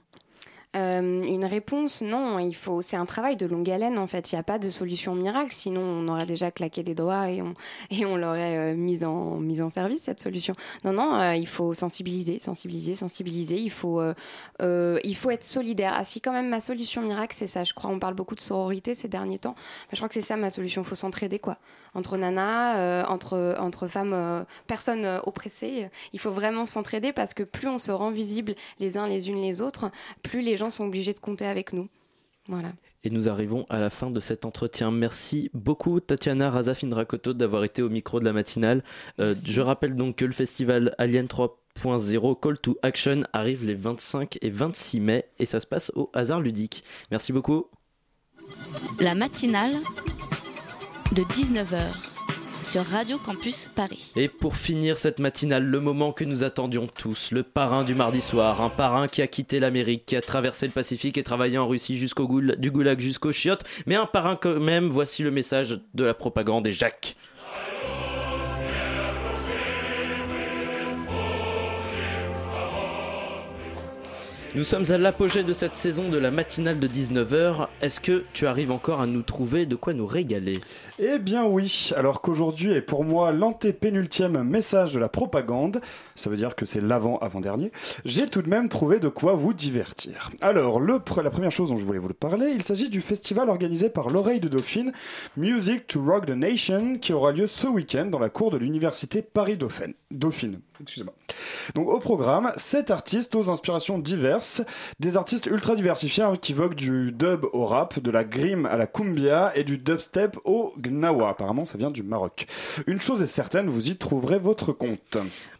Euh, une réponse, non, il faut. C'est un travail de longue haleine en fait. Il n'y a pas de solution miracle, sinon on aurait déjà claqué des doigts et on et on l'aurait euh, mise en mise en service cette solution. Non, non, euh, il faut sensibiliser, sensibiliser, sensibiliser. Il faut il faut être solidaire. Ah si quand même ma solution miracle c'est ça. Je crois on parle beaucoup de sororité ces derniers temps. Mais je crois que c'est ça ma solution. Il faut s'entraider quoi. Entre nanas, euh, entre entre femmes, euh, personnes euh, oppressées. Il faut vraiment s'entraider parce que plus on se rend visible les uns les unes les autres, plus les gens sont obligés de compter avec nous. Voilà. Et nous arrivons à la fin de cet entretien. Merci beaucoup Tatiana Razafindrakoto d'avoir été au micro de la matinale. Euh, je rappelle donc que le festival Alien 3.0 Call to Action arrive les 25 et 26 mai et ça se passe au hasard ludique. Merci beaucoup. La matinale de 19h sur Radio Campus Paris. Et pour finir cette matinale, le moment que nous attendions tous, le parrain du mardi soir, un parrain qui a quitté l'Amérique, qui a traversé le Pacifique et travaillé en Russie jusqu'au du goulag jusqu'au chiottes, mais un parrain quand même, voici le message de la propagande et Jacques. Nous sommes à l'apogée de cette saison de la matinale de 19h. Est-ce que tu arrives encore à nous trouver de quoi nous régaler? Eh bien oui, alors qu'aujourd'hui est pour moi l'antépénultième message de la propagande, ça veut dire que c'est l'avant-avant-dernier, j'ai tout de même trouvé de quoi vous divertir. Alors, la première chose dont je voulais vous parler, il s'agit du festival organisé par l'oreille de Dauphine, Music to Rock the Nation, qui aura lieu ce week-end dans la cour de l'université Paris-Dauphine. Donc au programme, sept artistes aux inspirations diverses, des artistes ultra diversifiés hein, qui voguent du dub au rap, de la grime à la cumbia et du dubstep au gnawa. Apparemment, ça vient du Maroc. Une chose est certaine, vous y trouverez votre compte.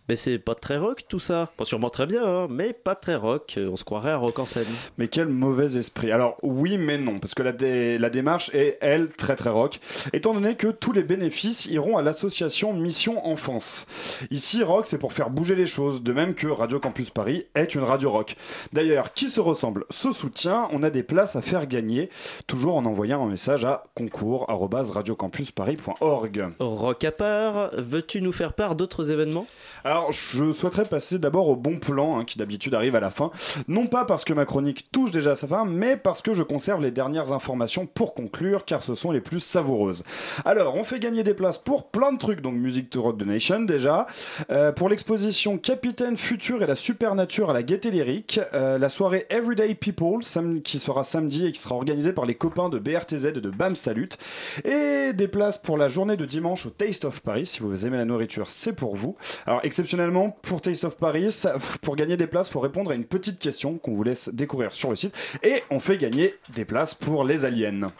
Mais c'est pas très rock tout ça. Pas sûrement très bien, hein, mais pas très rock. Euh, On se croirait à rock en scène. Mais quel mauvais esprit. Alors oui mais non, parce que la, dé- la démarche est, elle, très très rock, étant donné que tous les bénéfices iront à l'association Mission Enfance. Ici, rock, c'est pour faire bouger les choses, de même que Radio Campus Paris est une radio rock. D'ailleurs, qui se ressemble se soutient, on a des places à faire gagner, toujours en envoyant un message à concours.radiocampusparis.org. Rock à part, veux-tu nous faire part d'autres événements? Alors, je souhaiterais passer d'abord au bon plan, hein, qui d'habitude arrive à la fin. Non pas parce que ma chronique touche déjà à sa fin, mais parce que je conserve les dernières informations pour conclure, car ce sont les plus savoureuses. Alors, on fait gagner des places pour plein de trucs, donc Music to Rock the Nation déjà, Euh, pour l'exposition Capitaine Futur et la Supernature à la Gaieté Lyrique, euh, la soirée Everyday People, qui sera samedi et qui sera organisée par les copains de BRTZ et de BAM Salut, et des places pour la journée de dimanche au Taste of Paris. Si vous aimez la nourriture, c'est pour vous. Alors, exceptionnellement, pour Taste of Paris, pour gagner des places, faut répondre à une petite question qu'on vous laisse découvrir sur le site. Et on fait gagner des places pour les aliens.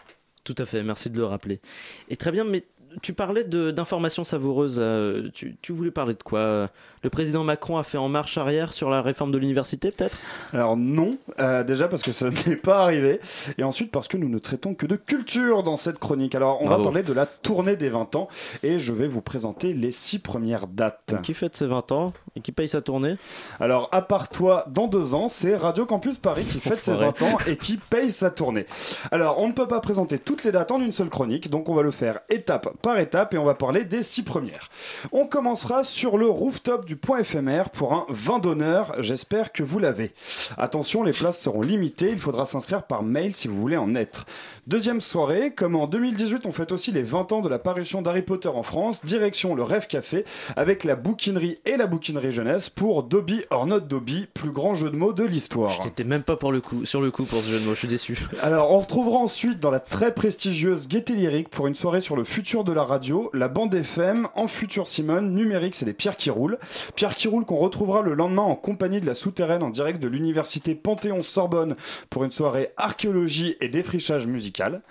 Tout à fait, merci de le rappeler. Et très bien, mais tu parlais d'informations savoureuses. euh, tu, tu voulais parler de quoi? Le président Macron a fait en marche arrière sur la réforme de l'université, peut-être? Alors non, euh, déjà parce que ça n'est pas arrivé, et ensuite parce que nous ne traitons que de culture dans cette chronique. Alors on Bravo. va parler de la tournée des 20 ans, et je vais vous présenter les six premières dates. Qui fête ses 20 ans? Et qui paye sa tournée? Alors à part toi, dans deux ans, c'est Radio Campus Paris qui fête ses 20 ans et qui paye sa tournée. Alors on ne peut pas présenter toutes les dates en une seule chronique, donc on va le faire étape par étape, et on va parler des six premières. On commencera sur le rooftop du point éphémère pour un vin d'honneur, j'espère que vous l'avez. Attention, les places seront limitées, il faudra s'inscrire par mail si vous voulez en être. Deuxième soirée, comme en 2018 on fête aussi les 20 ans de la parution d'Harry Potter en France, direction le Rêve Café avec la bouquinerie et la bouquinerie jeunesse pour Dobby or not Dobby, plus grand jeu de mots de l'histoire. J'étais même pas pour le coup, sur le coup pour ce jeu de mots, je suis déçu. Alors, on retrouvera ensuite dans la très prestigieuse Gaieté Lyrique pour une soirée sur le futur de la radio, la bande FM, en futur Simone, numérique, c'est les Pierres qui roulent. Pierre qui roule qu'on retrouvera le lendemain en compagnie de la souterraine en direct de l'université Panthéon-Sorbonne pour une soirée archéologie et défrichage musical.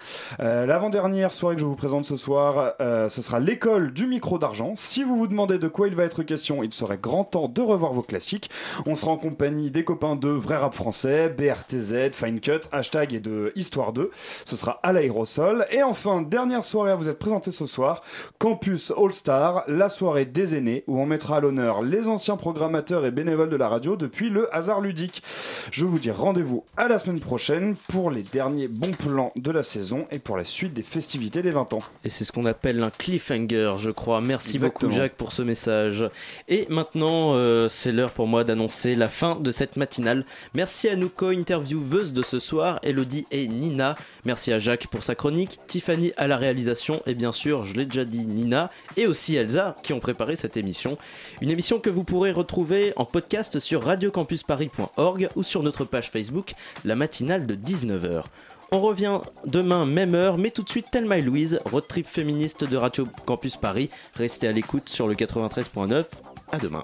Euh, L'avant-dernière soirée que je vous présente ce soir, euh, ce sera l'école du micro d'argent. Si vous vous demandez de quoi il va être question, il serait grand temps de revoir vos classiques. On sera en compagnie des copains de Vrai Rap Français, BRTZ, Fine Cut, Hashtag et de Histoire 2. Ce sera à l'aérosol. Et enfin, dernière soirée à vous être présentée ce soir, Campus All Star, la soirée des aînés, où on mettra à l'honneur les anciens programmateurs et bénévoles de la radio depuis le hasard ludique. Je vous dis rendez-vous à la semaine prochaine pour les derniers bons plans de la saison et pour la suite des festivités des 20 ans. Et c'est ce qu'on appelle un cliffhanger, je crois. Merci Exactement. beaucoup, Jacques, pour ce message. Et maintenant, euh, c'est l'heure pour moi d'annoncer la fin de cette matinale. Merci à nos co-intervieweuses de ce soir, Elodie et Nina. Merci à Jacques pour sa chronique, Tiffany à la réalisation, et bien je l'ai déjà dit, Nina, et aussi Elsa qui ont préparé cette émission. Une émission que vous pourrez retrouver en podcast sur radiocampusparis.org ou sur notre page Facebook, la matinale de 19h. On revient demain, même heure, mais tout de suite, Thelma et Louise, road trip féministe de Radio Campus Paris. Restez à l'écoute sur le 93.9. À demain.